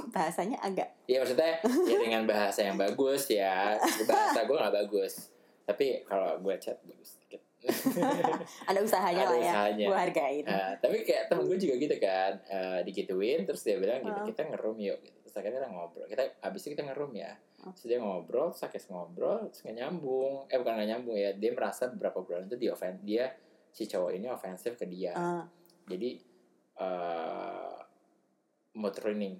bahasanya agak ya maksudnya ya dengan bahasa yang bagus ya. Bahasa gue nggak bagus. Tapi kalau gue chat bagus sedikit. Ada usahanya Ada lah ya. usahanya. gue hargain. Nah, tapi kayak temen gue juga gitu kan. Eh, digituin terus dia bilang gitu Ah. kita ngerum yuk gitu. terus akhirnya kita ngobrol. Kita abis itu kita ngerum ya. Ah. terus dia ngobrol terus akhirnya ngobrol terus nggak nyambung. Eh bukan nggak nyambung ya. Dia merasa beberapa bulan itu dia ofen dia si cowok ini ofensif ke dia. Eh, jadi eh mood ruining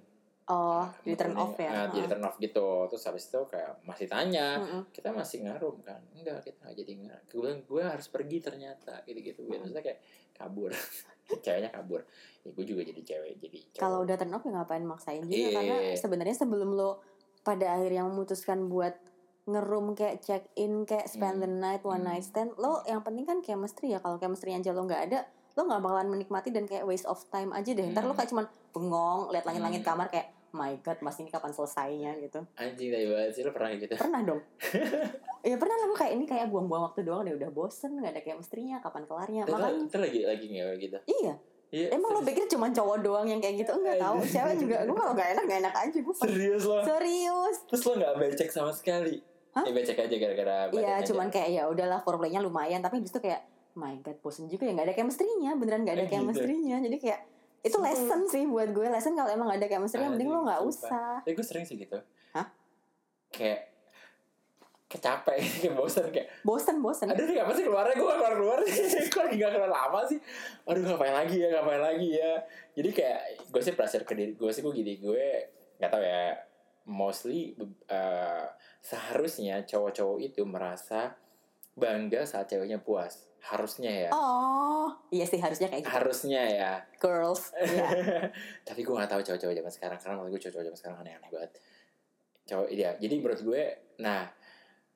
oh Mood di turn off ya Ah, jadi turn off gitu terus habis itu kayak masih tanya Mm-mm. kita masih ngarum kan enggak kita nggak jadi ngarum gue gue harus pergi ternyata gitu gitu Hmm. maksudnya kayak kabur ceweknya kabur ya, gue juga jadi cewek jadi cowok. kalau udah turn off ya ngapain maksain juga Iya. karena sebenarnya sebelum lo pada akhirnya memutuskan buat ngeroom kayak check in kayak spend the night one Hmm. night stand lo yang penting kan chemistry ya kalau chemistry aja lo nggak ada lo nggak bakalan menikmati dan kayak waste of time aja deh ntar lo Hmm. kayak cuman bengong lihat langit-langit Hmm. kamar kayak my god mas ini kapan selesainya gitu. Anjing dari banget sih lo pernah gitu? Pernah dong. Ya pernah lah gue kayak ini kayak buang-buang waktu doang deh udah bosen nggak ada chemistry-nya kapan kelarnya. Terus makanya itu lagi lagi ngewe gitu? Iya. Iya emang lo serius- pikir cuma cowok doang yang kayak gitu? Enggak tahu cewek juga gue kalau nggak enak nggak enak aja gue serius lo? Serius. Terus lo nggak becek sama sekali? Hah? ya becek aja gara-gara Iya, aja. cuman kayak ya udahlah foreplaynya lumayan, tapi justru kayak my god bosen juga ya nggak ada chemistry-nya, beneran nggak ada chemistry-nya. Jadi kayak itu Sumpah. lesson sih buat gue, lesson kalau emang ada chemistry, mending lo nggak usah. Tapi gue sering sih gitu. Hah? kayak kecapek kayak bosan kayak bosen bosen. Aduh ini apa sih keluarnya? Gue keluar keluar. Gue lagi gak keluar lama sih. Aduh ngapain lagi ya ngapain lagi ya? Jadi kayak gue sih pressure ke diri gue sih gue gini gue nggak tahu ya. Mostly uh, seharusnya cowok-cowok itu merasa bangga saat ceweknya puas harusnya ya. Oh iya sih harusnya kayak gitu. Harusnya ya. Girls iya. tapi gue gak tahu cowok-cowok zaman sekarang karena menurut gue cowok-cowok zaman sekarang aneh-aneh banget. Cowok iya jadi menurut gue nah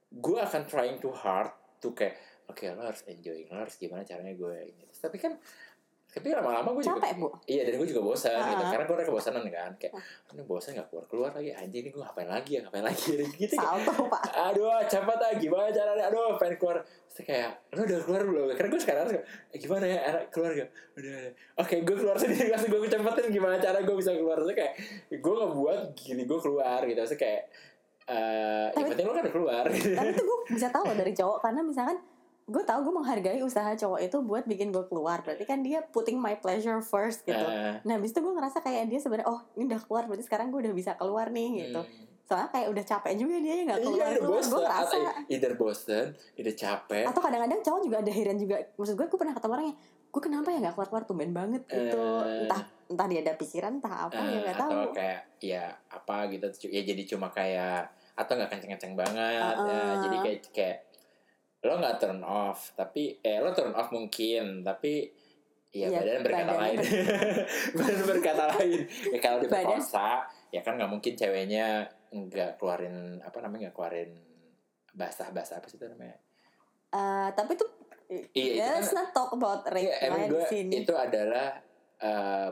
gue akan trying too hard to kayak oke okay, lo harus enjoying lo harus gimana caranya gue ini. Tapi kan tapi lama-lama gue juga capek bu? Iya dan gue juga bosan gitu. Ah. karena gue udah kebosanan kan. Kayak ini bosan gak keluar keluar lagi. Anjing ini gue ngapain lagi ya ngapain lagi? Ya gitu kayak, salto pak. Aduh cepat ah gimana caranya? Aduh pengen keluar. Terus kayak lo udah keluar belum? Karena gue sekarang suka, eh, gimana ya? Keluar gak udah oke gue keluar sendiri. Langsung gue cepetin gimana cara gue bisa keluar. Terus kayak gue ngebuat gini gue keluar gitu. Terus kayak eh yang Tapi- penting lo kan keluar. Gitu tapi itu gue bisa tahu dari cowok. Karena misalkan gue tahu gue menghargai usaha cowok itu buat bikin gue keluar. Berarti kan dia putting my pleasure first gitu. Eh, nah habis itu gue ngerasa kayak dia sebenarnya oh ini udah keluar berarti sekarang gue udah bisa keluar nih gitu. Hmm. soalnya kayak udah capek juga dia ya nggak keluar Iya, keluar gue ngerasa Atau Either bosan, either capek. atau kadang-kadang cowok juga ada heran juga. Maksud gue gue pernah ketemu orangnya gue kenapa ya nggak keluar keluar tumben banget gitu. Eh. entah entah dia ada pikiran entah apa ya Eh, nggak atau tahu. kayak ya apa gitu. Ya jadi cuma kayak atau nggak kenceng-kenceng banget ya. Uh-uh. jadi kayak kayak lo nggak turn off tapi eh lo turn off mungkin tapi ya Iya, badan berkata badannya lain. badan berkata lain. Ya kalau Badan- diperkosa ya kan nggak mungkin ceweknya nggak keluarin apa namanya nggak keluarin basah-basah apa sih itu namanya? Eh, tapi tuh Iya, itu let's not talk about rape Iya, emang lah di sini. itu adalah uh,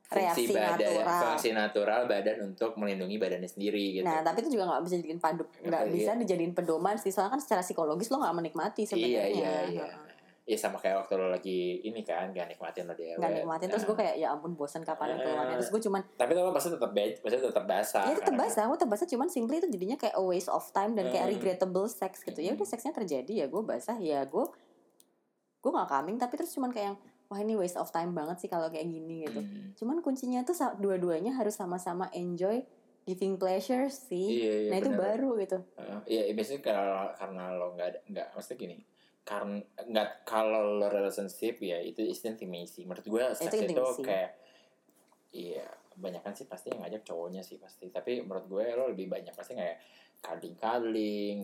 fungsi Reaksi badan, natural. fungsi natural badan untuk melindungi badannya sendiri gitu. Nah, tapi itu juga nggak bisa dijadiin padu, nggak Iya. bisa dijadiin pedoman sih. Soalnya kan secara psikologis lo nggak menikmati sebenarnya. iya iya iya. Iya sama kayak waktu lo lagi ini kan gak nikmatin lo dia. Nggak nikmatin terus gue kayak ya ampun bosan kapan Eh. keluarnya. Terus gue cuman Tapi lo pasti tetap pasti tetap basah. ya tetap basah, gue tetap basah cuman simply itu jadinya kayak a waste of time dan kayak Hmm. regrettable sex gitu. Ya udah seksnya terjadi ya gue basah ya gue gue nggak coming tapi terus cuman kayak yang wah ini waste of time banget sih kalau kayak gini gitu. Hmm. Cuman kuncinya tuh dua-duanya harus sama-sama enjoy giving pleasure sih. Iya iya. nah itu benar. baru gitu. Uh, Iya, biasanya kalau karena lo nggak ada nggak maksudnya gini karena nggak kalau lo relationship ya itu intimacy menurut gue seks itu, intimacy. kayak iya kebanyakan sih pasti yang ngajak cowoknya sih pasti tapi menurut gue lo lebih banyak pasti kayak kading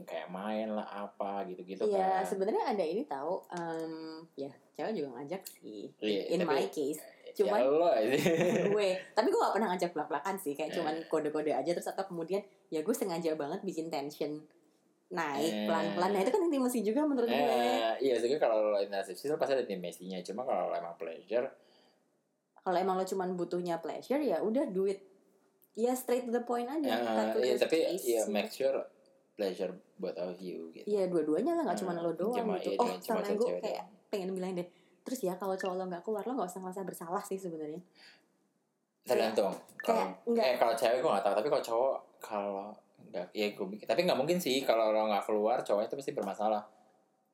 kayak main lah apa gitu gitu Iya, kan sebenarnya ada ini tahu, em, ya cewek juga ngajak sih. Iya, In tapi- my case, ya cuman lo ini gue, tapi gue gak pernah ngajak belak-belakan sih, kayak Eh. cuman kode-kode aja terus atau kemudian ya gue sengaja banget bikin tension naik Eh. pelan-pelan. Nah itu kan intimasi juga menurut gue. eh, iya sih kalau lo sih lo pasti ada intimasinya cuma kalau lo emang pleasure Kalau emang lo cuman butuhnya pleasure ya udah do it. Ya straight to the point aja. cut to iya the tapi chase, ya gitu. make sure pleasure buat all of you gitu Iya dua-duanya lah nggak Eh, cuma lo doang cuma- gitu. iya, Oh sama gue kayak doang. pengen bilang deh. Terus ya kalau cowok lo nggak keluar lo nggak usah ngerasa bersalah sih sebenarnya. tergantung kalau kayak nggak- eh kalau cewek gue gak tahu tapi kalau cowok kalau nggak ya gue tapi nggak mungkin sih kalau lo nggak keluar cowoknya itu pasti bermasalah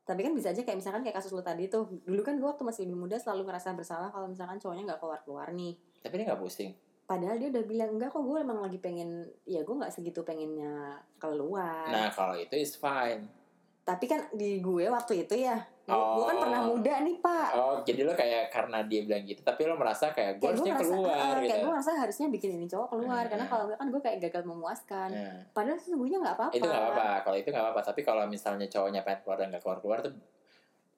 tapi kan bisa aja kayak misalkan kayak kasus lo tadi tuh dulu kan gue waktu masih lebih muda selalu ngerasa bersalah kalau misalkan cowoknya nggak keluar keluar nih tapi dia nggak pusing padahal dia udah bilang enggak kok gue emang lagi pengen ya gue nggak segitu pengennya keluar. Nah kalau itu is fine. Tapi kan di gue waktu itu ya gue, kan Oh. pernah muda nih pak. Oh jadi lo kayak karena dia bilang gitu tapi lo merasa kayak gue kayak gue harusnya ngerasa keluar ah, gitu. kayak gue ngerasa harusnya bikin ini cowok keluar. Hmm. karena kalau enggak kan gue kayak gagal memuaskan. Nah, padahal sesungguhnya nggak apa-apa. Itu nggak apa-apa. Kalau itu nggak apa-apa. Tapi kalau misalnya cowoknya pengen keluar dan nggak keluar keluar tuh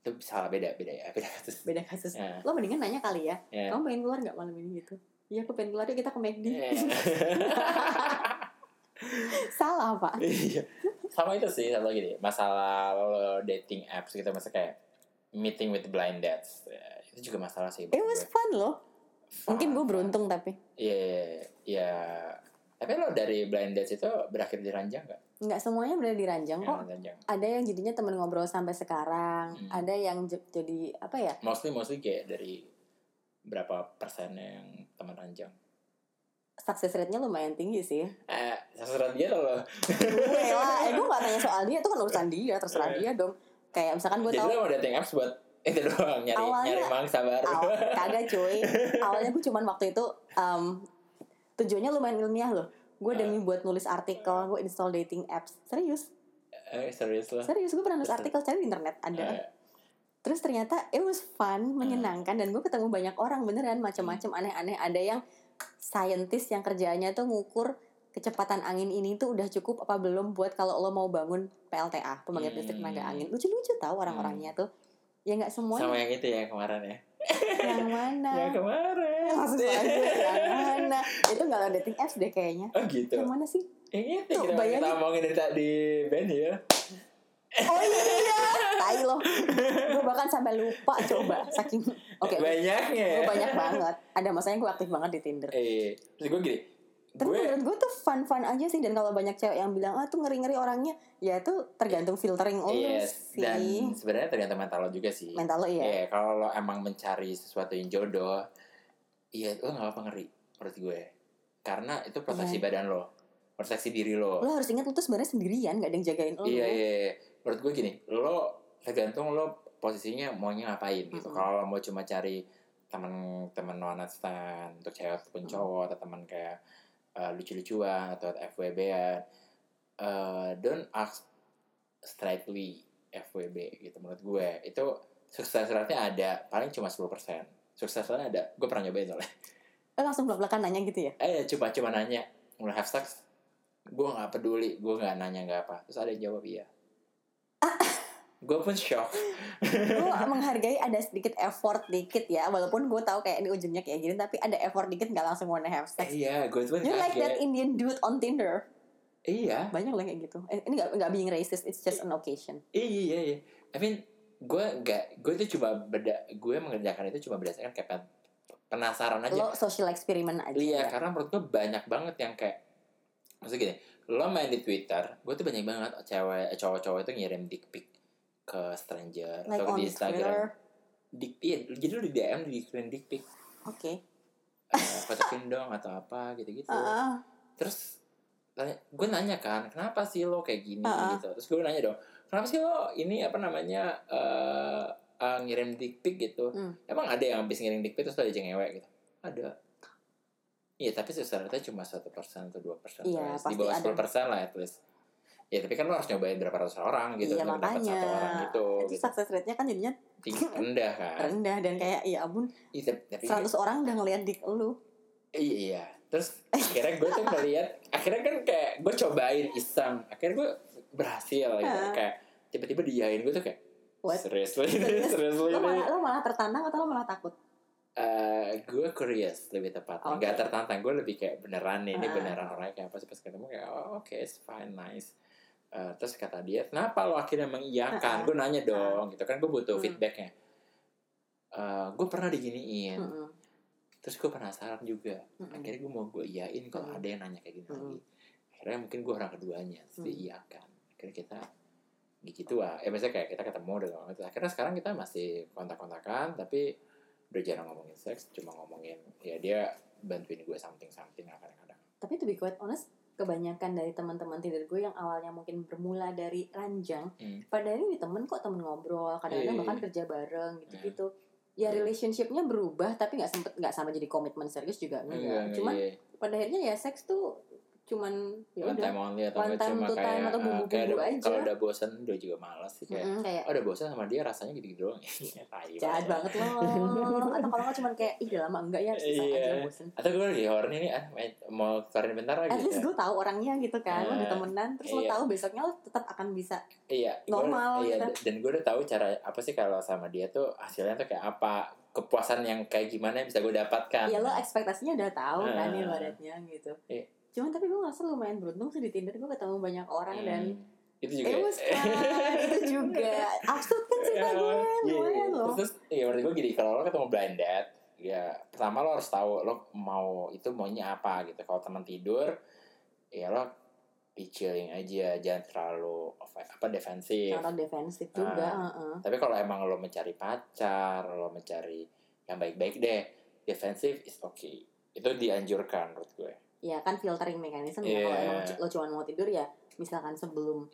itu salah beda beda ya. Beda kasus. Beda kasus. Ya, lo mendingan nanya kali ya ya. kamu pengen keluar nggak malam ini? Gitu Iya aku pengen keluar yuk kita ke McD Ya. Salah pak Iya. sama itu sih satu lagi deh masalah dating apps gitu masa kayak meeting with blind dates Ya, itu juga masalah sih It was fun loh Mungkin gue beruntung tapi Iya, iya. Tapi lo dari blind dates itu berakhir di ranjang nggak? nggak semuanya berada di ranjang kok ranjang. Ada yang jadinya temen ngobrol sampai sekarang Hmm. Ada yang jadi apa ya Mostly mostly kayak dari berapa persen yang teman ranjang? Success rate-nya lumayan tinggi sih. Eh, sesuatu dia lo. Gue lah Eh gue gak tanya soal dia Itu kan urusan dia Terserah dia dong. Kayak misalkan gue Jadi tahu lo mau dating apps buat itu doang nyari Awalnya- nyari mangsa baru. awal, Kagak cuy. Awalnya gue cuman waktu itu um, Tujuannya lumayan ilmiah loh. Gue demi buat nulis artikel Gue install dating apps. Serius? Eh, serius lo. serius gue pernah nulis artikel cari di internet ada. Eh, terus ternyata it was fun Hmm. menyenangkan dan gue ketemu banyak orang beneran macam-macam aneh-aneh ada yang scientist yang kerjaannya tuh ngukur kecepatan angin ini tuh udah cukup apa belum buat kalau lo mau bangun PLTA pembangkit listrik tenaga Hmm. angin lucu-lucu tahu orang-orangnya tuh ya nggak sama semuanya yang itu ya kemarin ya. yang mana Yang kemarin. Maksud aja yang mana itu nggak lo dating apps deh kayaknya Oh gitu. yang mana sih Yang itu Tuh, kita, kita omongin dari tadi band ya. Oh iya tai lo gue bahkan sampai lupa coba saking oke Banyaknya. gue banyak banget ada masanya gue aktif banget di Tinder Eh, terus gue gini. Tapi gue menurut gue tuh fun-fun aja sih dan kalau banyak cewek yang bilang ah tuh ngeri-ngeri orangnya ya itu tergantung filtering lo yes, sih. dan sebenarnya tergantung mental lo juga sih. Mental lo iya. Iya, kalau lo emang mencari sesuatu yang jodoh, iya lo nggak apa ngeri menurut gue. Karena itu proteksi Iya. badan lo, proteksi diri lo. Lo harus ingat lo tuh sebenarnya sendirian gak ada yang jagain lo. Iya, iya, iya. Menurut gue gini, lo tergantung lo posisinya maunya ngapain gitu. Mm-mm. Kalau lo mau cuma cari teman-teman one night stand untuk cewek ataupun Mm. cowok atau teman kayak uh, lucu-lucuan atau FWB-an, uh, don't ask straightly FWB gitu menurut gue. Itu sukses rate-nya ada, paling cuma 10%. Sukses rate ada, gue pernah nyobain soalnya. Lo langsung belak-belakan nanya gitu ya. Eh, coba cuma nanya, mau have sex? Gue nggak peduli, gue nggak nanya nggak apa. Terus ada yang jawab iya. Gue pun shock. gue menghargai ada sedikit effort dikit ya walaupun gue tahu kayak ini ujungnya kayak gini tapi ada effort dikit gak langsung wanna have sex. Eh, iya, gue tuh You're like that kaget. Indian dude on Tinder. Iya, Banyak lah kayak gitu. Eh, ini gak, gak being racist, it's just an occasion. iya, iya, iya. I mean, gue nggak, gue tuh cuma beda, gue mengerjakan itu cuma berdasarkan kayak pen- penasaran aja. Lo social experiment aja. Iya, ya. karena menurut gue banyak banget yang kayak maksudnya gini, lo main di Twitter, gue tuh banyak banget cewek, eh, cowok-cowok itu ngirim dick pic ke stranger Like atau di Instagram. Dick iya, jadi lo di DM dikirim dick pic, Oke. eh, kocokin dong atau apa gitu-gitu. Ah, Terus tanya, gue nanya kan, kenapa sih lo kayak gini Ah, ah. gitu. Terus gue nanya dong, kenapa sih lo ini apa namanya eh eh, ngirim dick pic gitu? Hmm. Emang ada yang habis ngirim dick pic terus aja ngewek gitu? Ada. Iya, tapi sebenarnya cuma satu persen atau dua persen. Iya, di bawah ada. sepuluh persen lah at least. Ya tapi kan lo harus nyobain berapa ratus orang gitu iya untuk dapat makanya. satu orang gitu. Itu gitu. success rate-nya kan jadinya Tinggi rendah kan. rendah dan kayak ya ampun Iya, tapi- tapi 100 orang udah ngeliat dik lu. Iya, iya. Terus akhirnya gue tuh ngeliat, akhirnya kan kayak gue cobain iseng, akhirnya gue berhasil gitu. Kayak tiba-tiba diain gue tuh kayak What? seriously, Serius? seriously Lo ini. malah lo malah tertantang atau lo malah takut? Eh, gue curious lebih tepatnya, Oke. nggak tertantang. Gue lebih kayak beneran nih, ini Ah. beneran orangnya kayak apa sih pas ketemu kayak oh oke, it's fine, nice. Eh, terus kata dia, kenapa lo akhirnya mengiyakan? Ah, ah. Gue nanya dong, gitu kan gue butuh Hmm. feedbacknya. Eh, gue pernah diginiin, Mm-mm. terus gue penasaran juga. Mm-mm. akhirnya gue mau gue iyain kalau Hmm. ada yang nanya kayak gini Hmm. lagi akhirnya mungkin gue orang keduanya terus Hmm. diiyakan akhirnya kita gitu lah ya misalnya kayak kita ketemu dengan itu akhirnya sekarang kita masih kontak-kontakan tapi udah jarang ngomongin seks cuma ngomongin ya dia bantuin gue something something lah kadang-kadang Tapi to be quite honest, kebanyakan dari teman-teman Tinder gue yang awalnya mungkin bermula dari ranjang, Hmm. pada ini temen kok temen ngobrol, kadang-kadang Iya, bahkan iya. kerja bareng gitu-gitu. Ya relationshipnya berubah tapi nggak sempet nggak sama jadi komitmen serius juga enggak. Cuman iya. pada akhirnya ya seks tuh cuman ya one time only atau One time cuma to time kayak atau eh, bumbu-bumbu kayak ada- aja. kalau udah bosan udah juga malas sih kayak Mm-mm, kayak oh udah bosan sama dia rasanya gitu-gitu doang ya jahat banget. loh. Atau kalau nggak cuman kayak ih udah lama enggak ya selesai Iya. aja bosen. atau gue lagi horny nih ah mau keluarin bentar lagi At least ya. gue tahu orangnya gitu kan, lo udah Eh, temenan, terus lo iya. tahu besoknya lo tetap akan bisa iya normal gua, iya, gitu. dan gue udah tahu cara apa sih kalau sama dia tuh hasilnya tuh kayak apa kepuasan yang kayak gimana yang bisa gue dapatkan ya lo ekspektasinya udah tahu kan Ah. ibaratnya gitu Iya. Cuman tapi gue ngerasa lumayan beruntung sih di Tinder gue ketemu banyak orang dan Hmm, itu juga it was fun itu juga absurd kan cerita Iya, gue lumayan iya. loh terus ya menurut gue gini kalau lo ketemu blind date ya pertama lo harus tahu lo mau itu maunya apa gitu kalau teman tidur ya lo be chilling aja jangan terlalu apa defensif cara defensif juga Ah. heeh. tapi kalau emang lo mencari pacar lo mencari yang baik-baik deh defensif is okay itu dianjurkan menurut gue ya kan filtering mekanisme ya kalau Iya. emang c- lo cuma mau tidur ya misalkan sebelum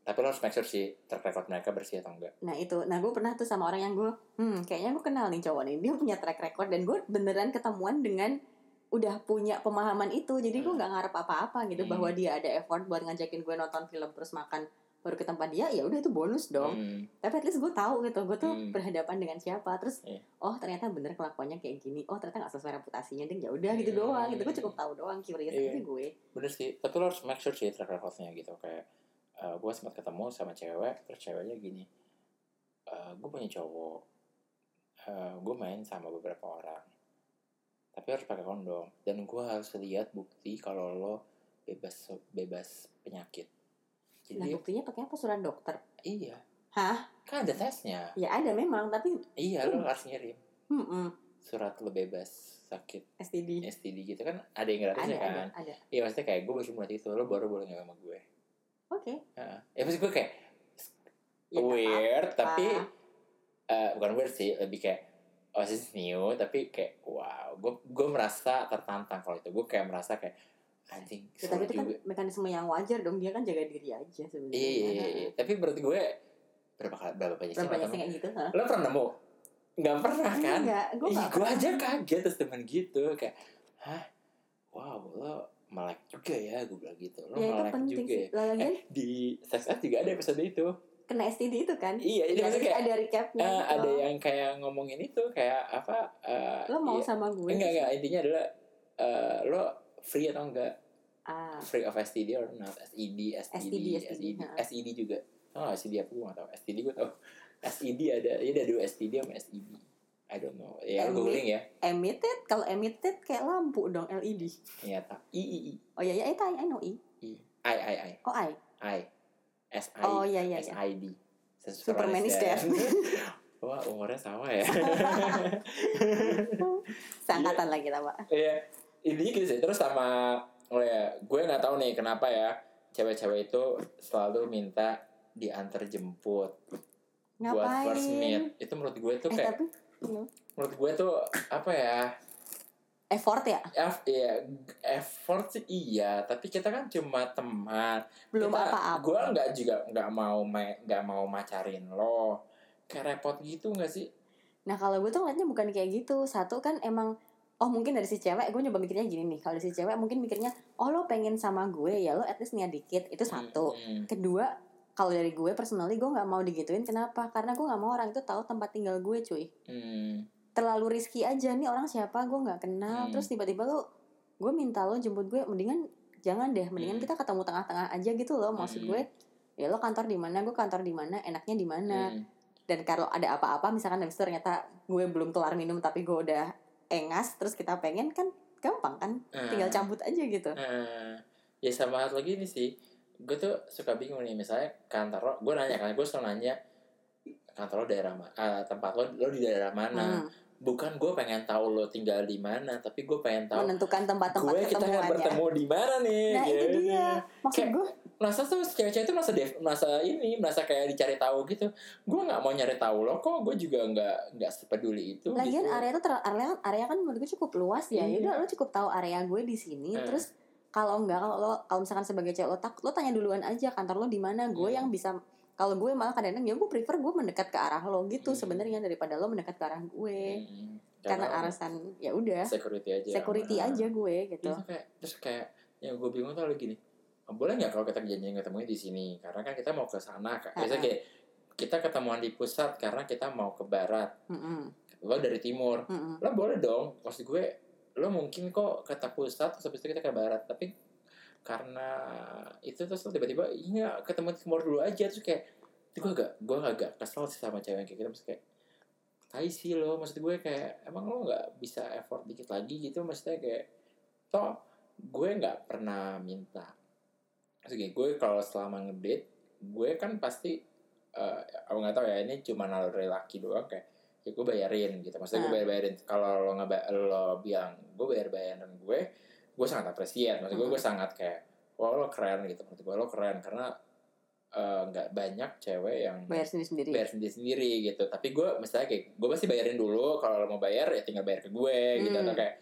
tapi lo harus make sure sih track record mereka bersih atau enggak nah itu nah gue pernah tuh sama orang yang gue hmm kayaknya gue kenal nih cowok nih dia punya track record dan gue beneran ketemuan dengan udah punya pemahaman itu jadi gue Hmm. nggak ngarep apa-apa gitu Hmm. bahwa dia ada effort buat ngajakin gue nonton film terus makan baru ke tempat dia ya udah itu bonus dong Hmm. tapi at least gue tahu gitu gue tuh Hmm. berhadapan dengan siapa terus Iya. oh ternyata bener kelakuannya kayak gini oh ternyata nggak sesuai reputasinya deh ya udah gitu Hmm. doang gitu gue cukup tahu doang curious Iya. aja gue bener sih tapi lo harus make sure sih track recordnya gitu kayak gue sempat ketemu sama cewek terus ceweknya gini gue punya cowok gue main sama beberapa orang tapi harus pakai kondom dan gue harus lihat bukti kalau lo bebas bebas penyakit nah jadi buktinya pakai apa? Surat dokter? Iya. Hah? Kan ada tesnya. Ya ada memang tapi iya lo harus ngirim. Hmm, hmm, surat lo bebas sakit STD STD gitu kan ada yang ada gratisnya ada kan? ada iya maksudnya kayak gue baru mulai itu lo baru boleh nggak sama gue. Oke. Heeh. ya maksud gue kayak Ya, weird apa-apa. tapi eh, bukan weird sih lebih kayak oh this is new tapi kayak wow gue gue merasa tertantang kalau itu. Gue kayak merasa kayak anjing Ya, tapi itu kan mekanisme yang wajar dong dia kan jaga diri aja sebenarnya. Iya iya iya, iya. tapi berarti gue berapa kali berapa banyak sih berapa banyak sih kayak gitu hah? lo pernah nemu? Nggak pernah kan? Enggak gue Ih, gue aja kaget terus temen gitu kayak hah? Wow lo melek juga ya gue bilang gitu. Lo ya itu melek penting juga sih. ya. Lagian eh, di sex ed juga ada episode itu. Kena STD itu kan? Iya jadi ya, maksudnya kayak ada recapnya Eh, gitu. ada yang kayak ngomongin itu kayak apa eh, lo mau iya. sama gue enggak enggak. Intinya adalah eh, lo free atau enggak? Ah. Free of STD or not? SED STD STD, SED ha. SED juga. Oh SED apa gue gak tau. STD gue tau. SED ada ya ada dua STD sama SED I don't know. Ya Emit. googling ya. emitted? Kalau emitted kayak lampu dong LED iya tak I I I. Oh iya ya itu I, I know I. I. I I I. Oh I. I. S I. Oh iya iya S I D. Superman is dead. Wah umurnya sama ya. Seangkatan lagi lah pak Iya, intinya gitu sih. Terus sama, oh ya, gue nggak tahu nih kenapa ya cewek-cewek itu selalu minta diantar jemput buat first meet. ngapain Itu menurut gue tuh eh kayak, tapi know, menurut gue tuh apa ya? effort ya F, ya, effort sih iya, tapi kita kan cuma teman. belum Kita- apa-apa Gue nggak juga nggak mau ma- nggak mau macarin lo. Kayak repot gitu nggak sih? Nah kalau gue tuh ngeliatnya bukan kayak gitu Satu kan emang Oh mungkin dari si cewek Gue nyoba mikirnya gini nih. Kalau dari si cewek mungkin mikirnya Oh lo pengen sama gue Ya lo at least niat dikit. Itu satu. Hmm, Kedua kalau dari gue personally gue nggak mau digituin. Kenapa? Karena gue nggak mau orang itu tahu tempat tinggal gue cuy. Hmm, terlalu risky aja. Nih orang siapa? Gue nggak kenal. Hmm. terus tiba-tiba lo gue minta lo jemput gue mendingan jangan deh. Mendingan Hmm. kita ketemu tengah-tengah aja gitu loh. Maksud Hmm. gue ya lo kantor di mana? Gue kantor di mana? Enaknya di mana? Hmm. dan kalau ada apa-apa misalkan habis itu ternyata gue belum kelar minum tapi gue udah engas terus kita pengen kan gampang kan tinggal Ah. cabut aja gitu. Nah, ya sama satu lagi nih sih gue tuh suka bingung nih misalnya kantor lo gue nanya kan gue selalu nanya kantor lo daerah mana tempat lo lo di daerah mana? Hmm, bukan gue pengen tahu lo tinggal di mana tapi gue pengen tahu menentukan tempat-tempat gue kita akan bertemu di mana nih nah itu gitu. dia maksud Kayak- gue merasa tuh cewek-cewek itu merasa def, merasa ini merasa kayak dicari tahu gitu gue nggak mau nyari tahu lo kok gue juga nggak nggak sepeduli itu Lagian gitu. area itu ter- area area kan menurut gue cukup luas ya. Iya. Yaudah lo cukup tahu area gue di sini. Eh. Terus kalau enggak kalau lo kalau misalkan sebagai cewek lo takut lo tanya duluan aja kantor lo di mana. Gue Hmm. yang bisa kalau gue malah kadang-kadang ya gue prefer gue mendekat ke arah lo gitu Hmm. sebenarnya daripada lo mendekat ke arah gue. Hmm, Karena alasan ya udah security aja security Nah. aja gue gitu. Terus kayak terus kayak yang gue bingung tuh lagi gini boleh nggak kalau kita janjian ketemunya di sini karena kan kita mau ke sana kan biasanya Ha-ha. kayak kita ketemuan di pusat karena kita mau ke barat Mm-mm, lo dari timur mm-mm. lo boleh dong maksud gue lo mungkin kok kata pusat terus habis itu kita ke barat tapi karena itu terus tiba-tiba iya ketemu timur dulu aja. Terus kayak itu gue agak gue agak kesel sih sama cewek kayak gitu. Terus kayak tai sih lo. Maksud gue kayak emang lo nggak bisa effort dikit lagi gitu? Maksudnya kayak toh gue nggak pernah minta. Maksudnya gue kalau selama ngedate gue kan pasti eh aku nggak tahu ya ini cuma naluri laki doang kayak ya gue bayarin gitu. Maksudnya gue Ah. bayar bayarin kalau lo nggak lo bilang gue bayar bayaran gue gue sangat apresiat maksud gue Hmm. gue sangat kayak wah lo keren gitu menurut gue lo keren karena eh, nggak banyak cewek yang Bayar sendiri-sendiri. bayar sendiri sendiri gitu tapi gue misalnya kayak gue pasti bayarin dulu kalau lo mau bayar ya tinggal bayar ke gue gitu Hmm. atau kayak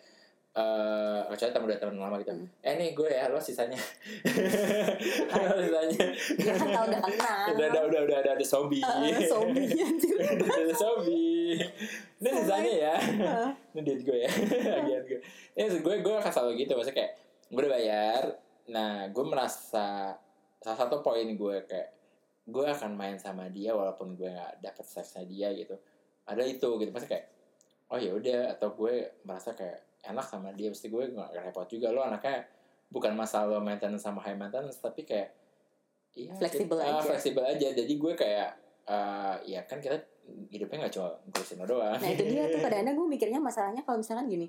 eh kecuali temen udah temen lama gitu Hmm. eh nih gue ya lo sisanya lo sisanya Ya kan udah kenal. udah udah udah udah ada Sobi anjir. udah ada sobi ini sisanya ya. Ini duit gue ya. Bagian gue. Ini gue gue akan selalu gitu. Maksudnya kayak gue udah bayar. Nah gue merasa salah satu poin gue kayak gue akan main sama dia walaupun gue nggak dapet seksnya dia gitu. Ada itu gitu. Pasti kayak oh ya udah atau gue merasa kayak enak sama dia. Pasti gue nggak repot juga. Lo anaknya bukan masalah maintenance sama high maintenance tapi kayak iya Fleksibel ah, aja. fleksibel aja. Jadi gue kayak eh, ya kan kita hidupnya nggak cuma ngurusin lo doang Nah itu dia tuh kadang-kadang gue mikirnya masalahnya kalau misalkan gini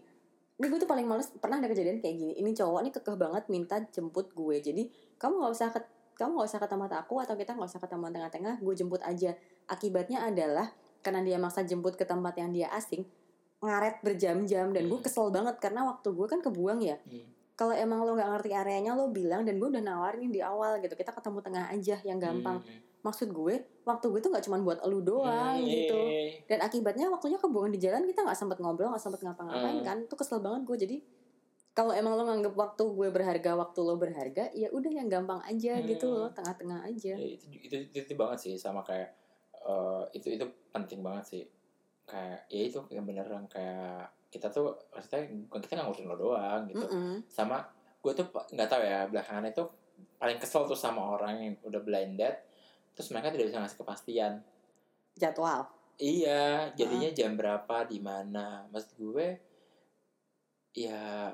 Ini gue tuh paling males pernah ada kejadian kayak gini Ini cowok nih kekeh banget minta jemput gue Jadi kamu gak usah ket, kamu gak usah ketemu aku Atau kita gak usah ketemu tengah-tengah Gue jemput aja Akibatnya adalah Karena dia maksa jemput ke tempat yang dia asing Ngaret berjam-jam Dan gue Hmm. kesel banget Karena waktu gue kan kebuang ya Hmm. kalau emang lo nggak ngerti areanya lo bilang dan gue udah nawarin di awal gitu kita ketemu tengah aja yang gampang Hmm. Maksud gue waktu gue tuh nggak cuma buat elu doang Hmm, gitu iya. dan akibatnya waktunya kebuang di jalan kita nggak sempet ngobrol nggak sempet ngapa-ngapain Hmm. kan itu kesel banget gue jadi kalau emang lo nganggep waktu gue berharga waktu lo berharga ya udah yang gampang aja Hmm. gitu loh tengah-tengah aja Ya, itu, itu, itu, itu banget sih sama kayak eh, itu itu penting banget sih kayak ya itu yang beneran kayak kita tuh maksudnya bukan kita nggak ngurusin lo doang gitu Mm-mm. sama gue tuh nggak tahu ya belakangan itu paling kesel tuh sama orang yang udah blinded terus mereka tidak bisa ngasih kepastian. Jadwal. Iya jadinya jam berapa di mana. Maksud gue ya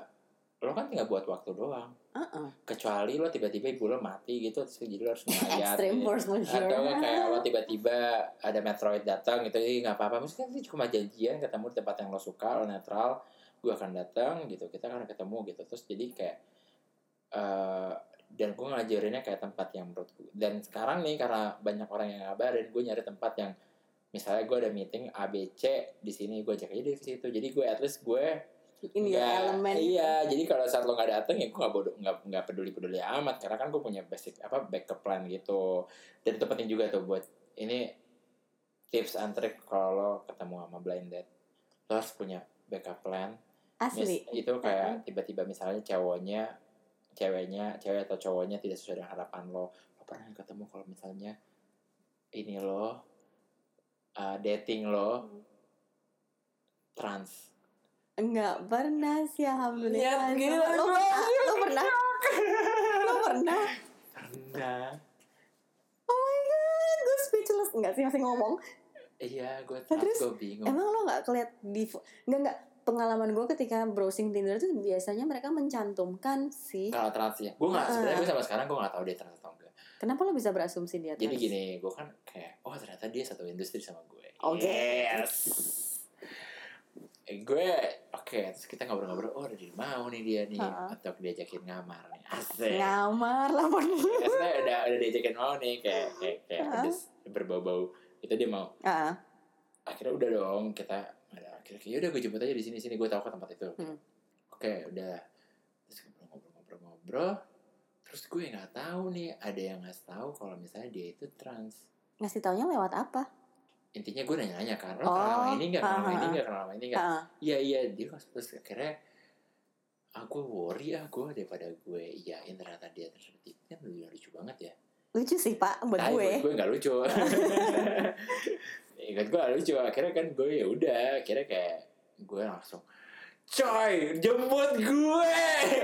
lo kan tinggal buat waktu doang. Uh-uh. kecuali lo tiba-tiba ibu lo mati gitu terus jadi lo harus melayat extreme gitu. force majeure. atau nggak kayak lo tiba-tiba ada Metroid datang gitu jadi nggak apa-apa. Mungkin itu cuma janjian ketemu di tempat yang lo suka lo netral gue akan datang gitu kita akan ketemu gitu. Terus jadi kayak eh dan gue ngajarinnya kayak tempat yang menurut gue dan sekarang nih karena banyak orang yang ngabarin gue nyari tempat yang misalnya gue ada meeting ABC di sini gue ajak aja di situ jadi gue at least gue ini ya elemen Iya, jadi kalau saat lo nggak dateng ya gue nggak bodoh nggak nggak peduli peduli amat karena kan gue punya basic apa backup plan gitu. Dan itu penting juga tuh buat ini tips and trick kalau lo ketemu sama blind date. Lo harus punya backup plan. asli Mis- itu kayak tiba-tiba misalnya cowoknya ceweknya cewek atau cowoknya tidak sesuai dengan harapan lo. Lo pernah nggak ketemu kalau misalnya ini lo uh, dating lo trans Enggak pernah sih alhamdulillah. Ya, gila, lo, pernah? lo pernah? lo pernah? pernah Oh my god, gue speechless. Enggak sih masih ngomong. Iya, gue Nah, terus, gue bingung. Emang lo nggak keliat di Enggak enggak pengalaman gue ketika browsing Tinder itu biasanya mereka mencantumkan sih. Kalau trans ya, gue nggak Heeh. sebenarnya gue sampai sekarang gue nggak tahu dia trans atau enggak. Kenapa lo bisa berasumsi dia Jadi trans? gini, gue kan kayak, oh ternyata dia satu industri sama gue. Oke. Yes. Eh, gue, oke, terus kita ngobrol-ngobrol, oh udah mau nih dia nih, Heeh. atau diajakin ngamar nih, asik. Ngamar lah pun. Maksudnya udah udah diajakin mau nih, kayak kayak kayak pedes, berbau-bau, itu dia mau. Ah, Akhirnya udah dong, kita kayak udah gue jemput aja di sini sini gue tahu kok tempat itu. Hmm. Oke, udah. Terus ngobrol-ngobrol-ngobrol-ngobrol. Terus gue nggak tahu nih, ada yang nggak tahu kalau misalnya dia itu trans. ngasih taunya lewat apa? Intinya gue nanya-nanya kan, lo Oh, kenal sama ini nggak, kenal sama ah, ini ah. nggak, kenal sama ini nggak? Ah, Iya iya, dia terus akhirnya ah gue worry ah gue daripada gue iyain ternyata dia seperti itu kan lucu, banget ya. lucu sih pak buat Tapi gue. buat gue nggak lucu. Ingat gue lucu. Akhirnya kan gue ya udah. Akhirnya kayak gue langsung Coy, jemput gue.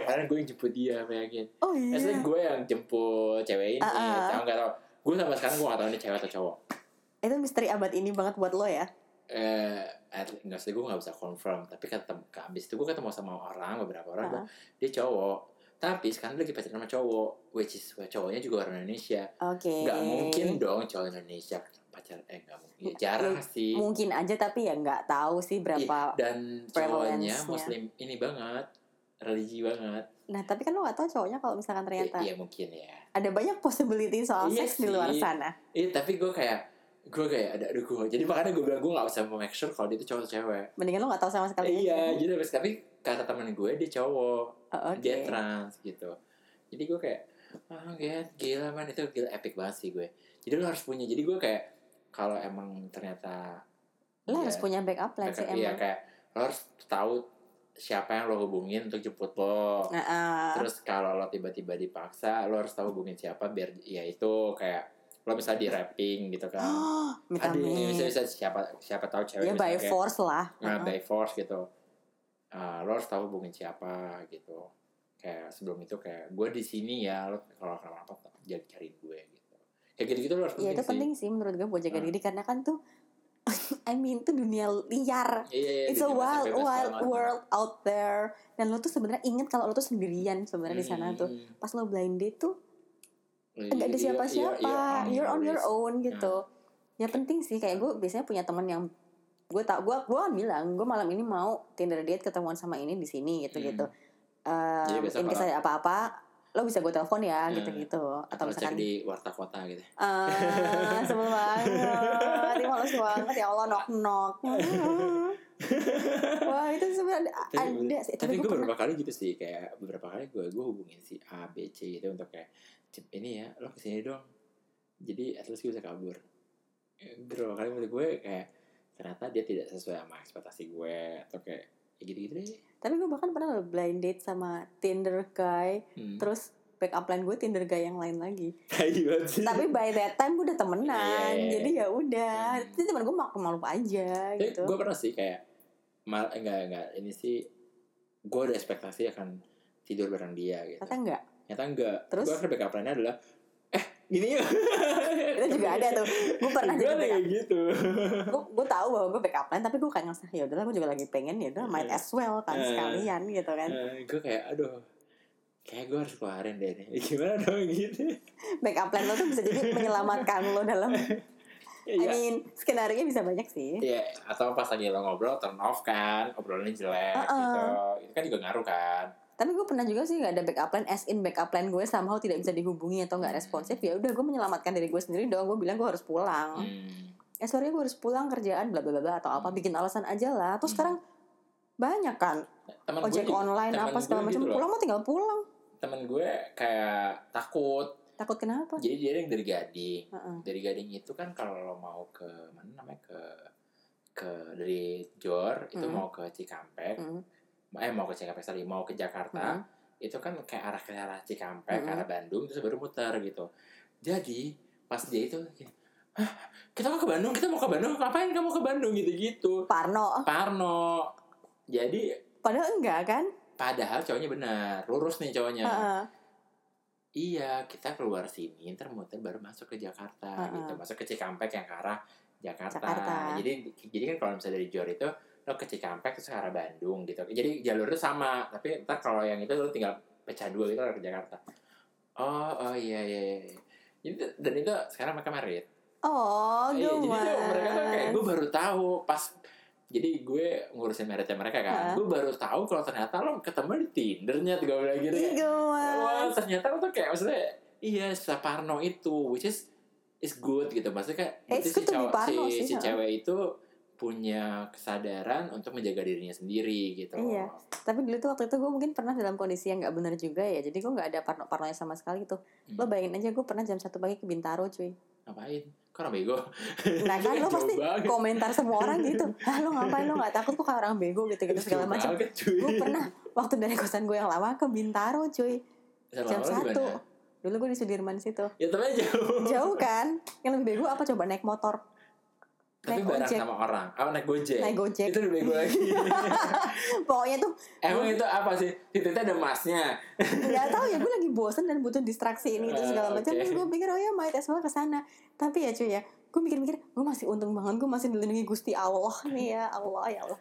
Karena gue yang jemput dia, bayangin. Oh iya. Maksudnya gue yang jemput cewek ini. Ah, ah. Tahu nggak tau. Gue sampai sekarang gue nggak tahu ini cewek atau cowok. Itu misteri abad ini banget buat lo ya. Eh, at- nggak sih gue nggak bisa confirm. Tapi ketemu, abis itu gue ketemu sama orang, beberapa orang. Ah. bilang, Dia cowok. Tapi sekarang lagi pacaran sama cowok. Which is cowoknya juga orang Indonesia. Oke. Nggak mungkin dong cowok Indonesia pacar eh nggak mungkin ya, jarang sih Mungkin aja tapi ya nggak tahu sih Ih, berapa. dan cowoknya muslim ini banget religi banget Nah tapi kan lo gak tahu cowoknya kalau misalkan ternyata iya mungkin ya ada banyak possibility soal Iya seks di luar sana. iya tapi gue kayak gue kayak ada aduh gue jadi makanya gue bilang gue gak usah mau make sure kalau dia itu cowok atau cewek Mendingan lo gak tahu sama sekali. iya jadi terus tapi kata temen gue dia cowok Oh, Oke. dia trans gitu jadi gue kayak ah gila, gila man itu gila epic banget sih gue jadi lo harus punya jadi gue kayak kalau emang ternyata Lo dia- harus punya backup plan sih iya emang. kayak lo harus tahu siapa yang lo hubungin untuk jemput lo Nah, ah. terus kalau lo tiba-tiba dipaksa lo harus tahu hubungin siapa biar ya itu kayak lo misalnya di rapping gitu kan minta ada bisa, bisa siapa siapa tahu cewek Ya by kayak- force lah. nah, Ah. by force gitu Ah, lo harus tahu hubungin siapa gitu kayak sebelum itu kayak gue di sini ya lo kalau kenapa-napa jangan cariin gue gitu kayak gitu gitu lo harus ya itu sih. penting sih menurut gue buat jaga Hmm. diri karena kan tuh I mean itu dunia liar Iya, iya, It's a wild, wild banget. world out there. Dan lo tuh sebenarnya inget kalau lo tuh sendirian sebenarnya di sana tuh. Hmm. Pas lo blind date tuh nggak ada iya, siapa-siapa. iya, iya, You're on your own gitu. Ya penting sih kayak gue biasanya punya temen yang gue tak gue gue kan bilang gue malam ini mau Tinder date ketemuan sama ini di sini gitu gitu. Hmm. Jadi Um, in case ada apa-apa lo bisa gue telepon ya Hmm. gitu gitu atau atau misalkan di warta kota gitu ah sebel banget ini males banget ya Allah knock knock wah itu sebenarnya ada sih tapi tapi, gue pernah beberapa kali gitu sih kayak beberapa kali gue gue hubungin si A B C gitu untuk kayak "Cip, ini ya lo ke sini dong jadi at least gue bisa kabur. Eh, beberapa kali menurut gue kayak ternyata dia tidak sesuai sama ekspektasi gue atau kayak ya gitu-gitu deh. Tapi gue bahkan pernah loh blind date sama Tinder guy. Hmm. terus backup line gue Tinder guy yang lain lagi. Sih? Tapi by that time gue udah temenan. Iya, iya, iya. jadi ya udah. Hmm. itu temen gue malu malu aja tapi gitu. gue pernah sih kayak mal enggak enggak ini sih gue ada ekspektasi akan tidur bareng dia gitu. Ternyata enggak ternyata enggak Terus? gue akhirnya backup line adalah eh gini ya itu juga ada tuh gue pernah gue backup kayak gitu gue gue tahu bahwa gue backup line tapi gue kayak ngerasa ya udahlah gue juga lagi pengen ya udah might as well kan Eh. sekalian gitu kan gue kayak aduh kayak gue harus keluarin deh nih gimana dong gitu backup plan lo tuh bisa jadi menyelamatkan lo dalam I Iya. mean skenario bisa banyak sih Iya, atau pas lagi lo ngobrol turn off kan, obrolannya jelek Uh-uh. gitu. Itu kan juga ngaruh kan. Tapi gue pernah juga sih gak ada backup plan as in backup plan gue somehow tidak bisa dihubungi atau nggak responsif ya udah gue menyelamatkan diri gue sendiri dong gue bilang gue harus pulang Hmm. eh sorry gue harus pulang kerjaan bla bla bla atau apa bikin alasan aja lah terus Hmm. sekarang banyak kan Temen gue ojek juga- online temen apa gue segala macam gitu pulang mau tinggal pulang Temen gue kayak takut. takut kenapa Jadi dia yang dari Gading. Heeh. Dari Gading itu kan kalau lo mau ke mana namanya ke ke dari Jor itu Hmm. mau ke Cikampek, Mm, eh mau ke Cikampek sorry, mau ke Jakarta. mm. itu kan kayak arah ke arah Cikampek, ke Mm-mm. arah Bandung, terus baru muter gitu. Jadi pas dia itu, gini, Hah, kita mau ke Bandung, kita mau ke Bandung, ngapain kamu ke Bandung gitu-gitu. Parno Parno. Jadi padahal enggak kan padahal cowoknya benar, lurus nih cowoknya. Heeh. Iya, kita keluar sini, ntar muter baru masuk ke Jakarta Heeh. gitu, masuk ke Cikampek yang ke arah Jakarta. Jakarta. Jadi jadi kan kalau misalnya dari Jor itu lo ke Cikampek terus ke arah Bandung gitu. Jadi jalurnya sama, tapi ntar kalau yang itu lo tinggal pecah dua gitu ke Jakarta. Oh, oh iya iya. iya. Jadi dan itu sekarang mereka married. oh Iya, jadi tuh mereka tuh kayak gue baru tahu pas jadi gue ngurusin meritnya mereka kan, Heeh. gue baru tahu kalau ternyata lo ketemu di Tindernya gue bilang gitu ya. Wah ternyata lo tuh kayak maksudnya iya Saparno itu, which is is good gitu. Maksudnya kayak Eh, si, cowok, si, si cewek itu punya kesadaran untuk menjaga dirinya sendiri gitu. Iya. tapi dulu tuh waktu itu gue mungkin pernah dalam kondisi yang nggak benar juga ya jadi gue nggak ada parno parnonya sama sekali gitu lo Hmm. bayangin aja gue pernah jam satu pagi ke Bintaro cuy Ngapain? Kok orang bego? nah kan lo pasti banget. komentar semua orang gitu ah lo ngapain lo nggak takut kok kayak orang bego gitu gitu segala macam gue pernah waktu dari kosan gue yang lama ke Bintaro cuy Sama jam lo satu dulu gue di Sudirman situ Ya tapi jauh. jauh kan yang lebih bego apa coba naik motor Tapi naik bareng ojek sama orang. Apa naik gojek? naik gojek Itu lebih bego lagi. pokoknya tuh Emang itu apa sih? Titiknya ada emasnya. nggak tahu ya gue lagi bosen dan butuh distraksi ini itu segala Ah, macam terus gue pikir oh ya might as well ke sana tapi ya cuy ya gue mikir-mikir gue masih untung banget gue masih dilindungi gusti Allah nih ya Allah ya Allah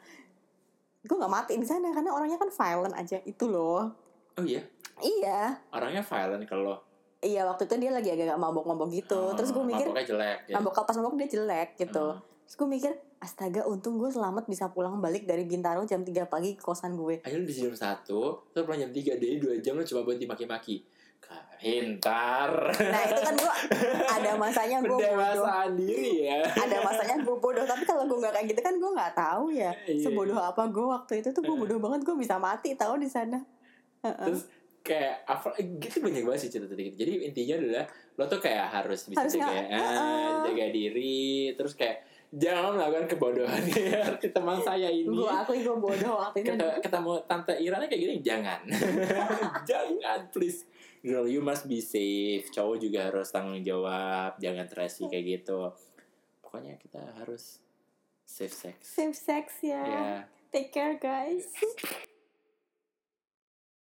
gue nggak mati di sana karena orangnya kan violent aja itu loh Oh iya, iya orangnya violent kalau iya waktu itu dia lagi agak mabok-mabok gitu terus gue mikir Maboknya jelek ya. mabok pas mabok dia jelek gitu Hmm. terus gue mikir astaga untung gue selamat bisa pulang balik dari Bintaro jam 3 pagi ke kosan gue Ayo lu di jam 1, terus pulang jam 3 dari 2 jam lu cuma buat dimaki-maki. Pintar. nah itu kan gue ada masanya gue bodoh Pendewasaan diri ya. ada masanya gue bodoh tapi kalau gue nggak kayak gitu kan gue nggak tahu ya Iya. sebodoh apa gue waktu itu tuh gue bodoh banget gue bisa mati tahu di sana Heeh. Terus kayak apa gitu banyak banget sih cerita gitu. Jadi intinya adalah lo tuh kayak harus bisa Harus jaga, eh, Heeh. jaga diri, terus kayak jangan melakukan kebodohan kayak teman saya ini. gue akui gue bodoh waktu itu. Keta- ketemu tante Irana kayak gini jangan. Jangan please. Girl you must be safe. Cowok juga harus tanggung jawab jangan trashy kayak gitu. Pokoknya kita harus safe sex. Safe sex ya. Ya. Take care guys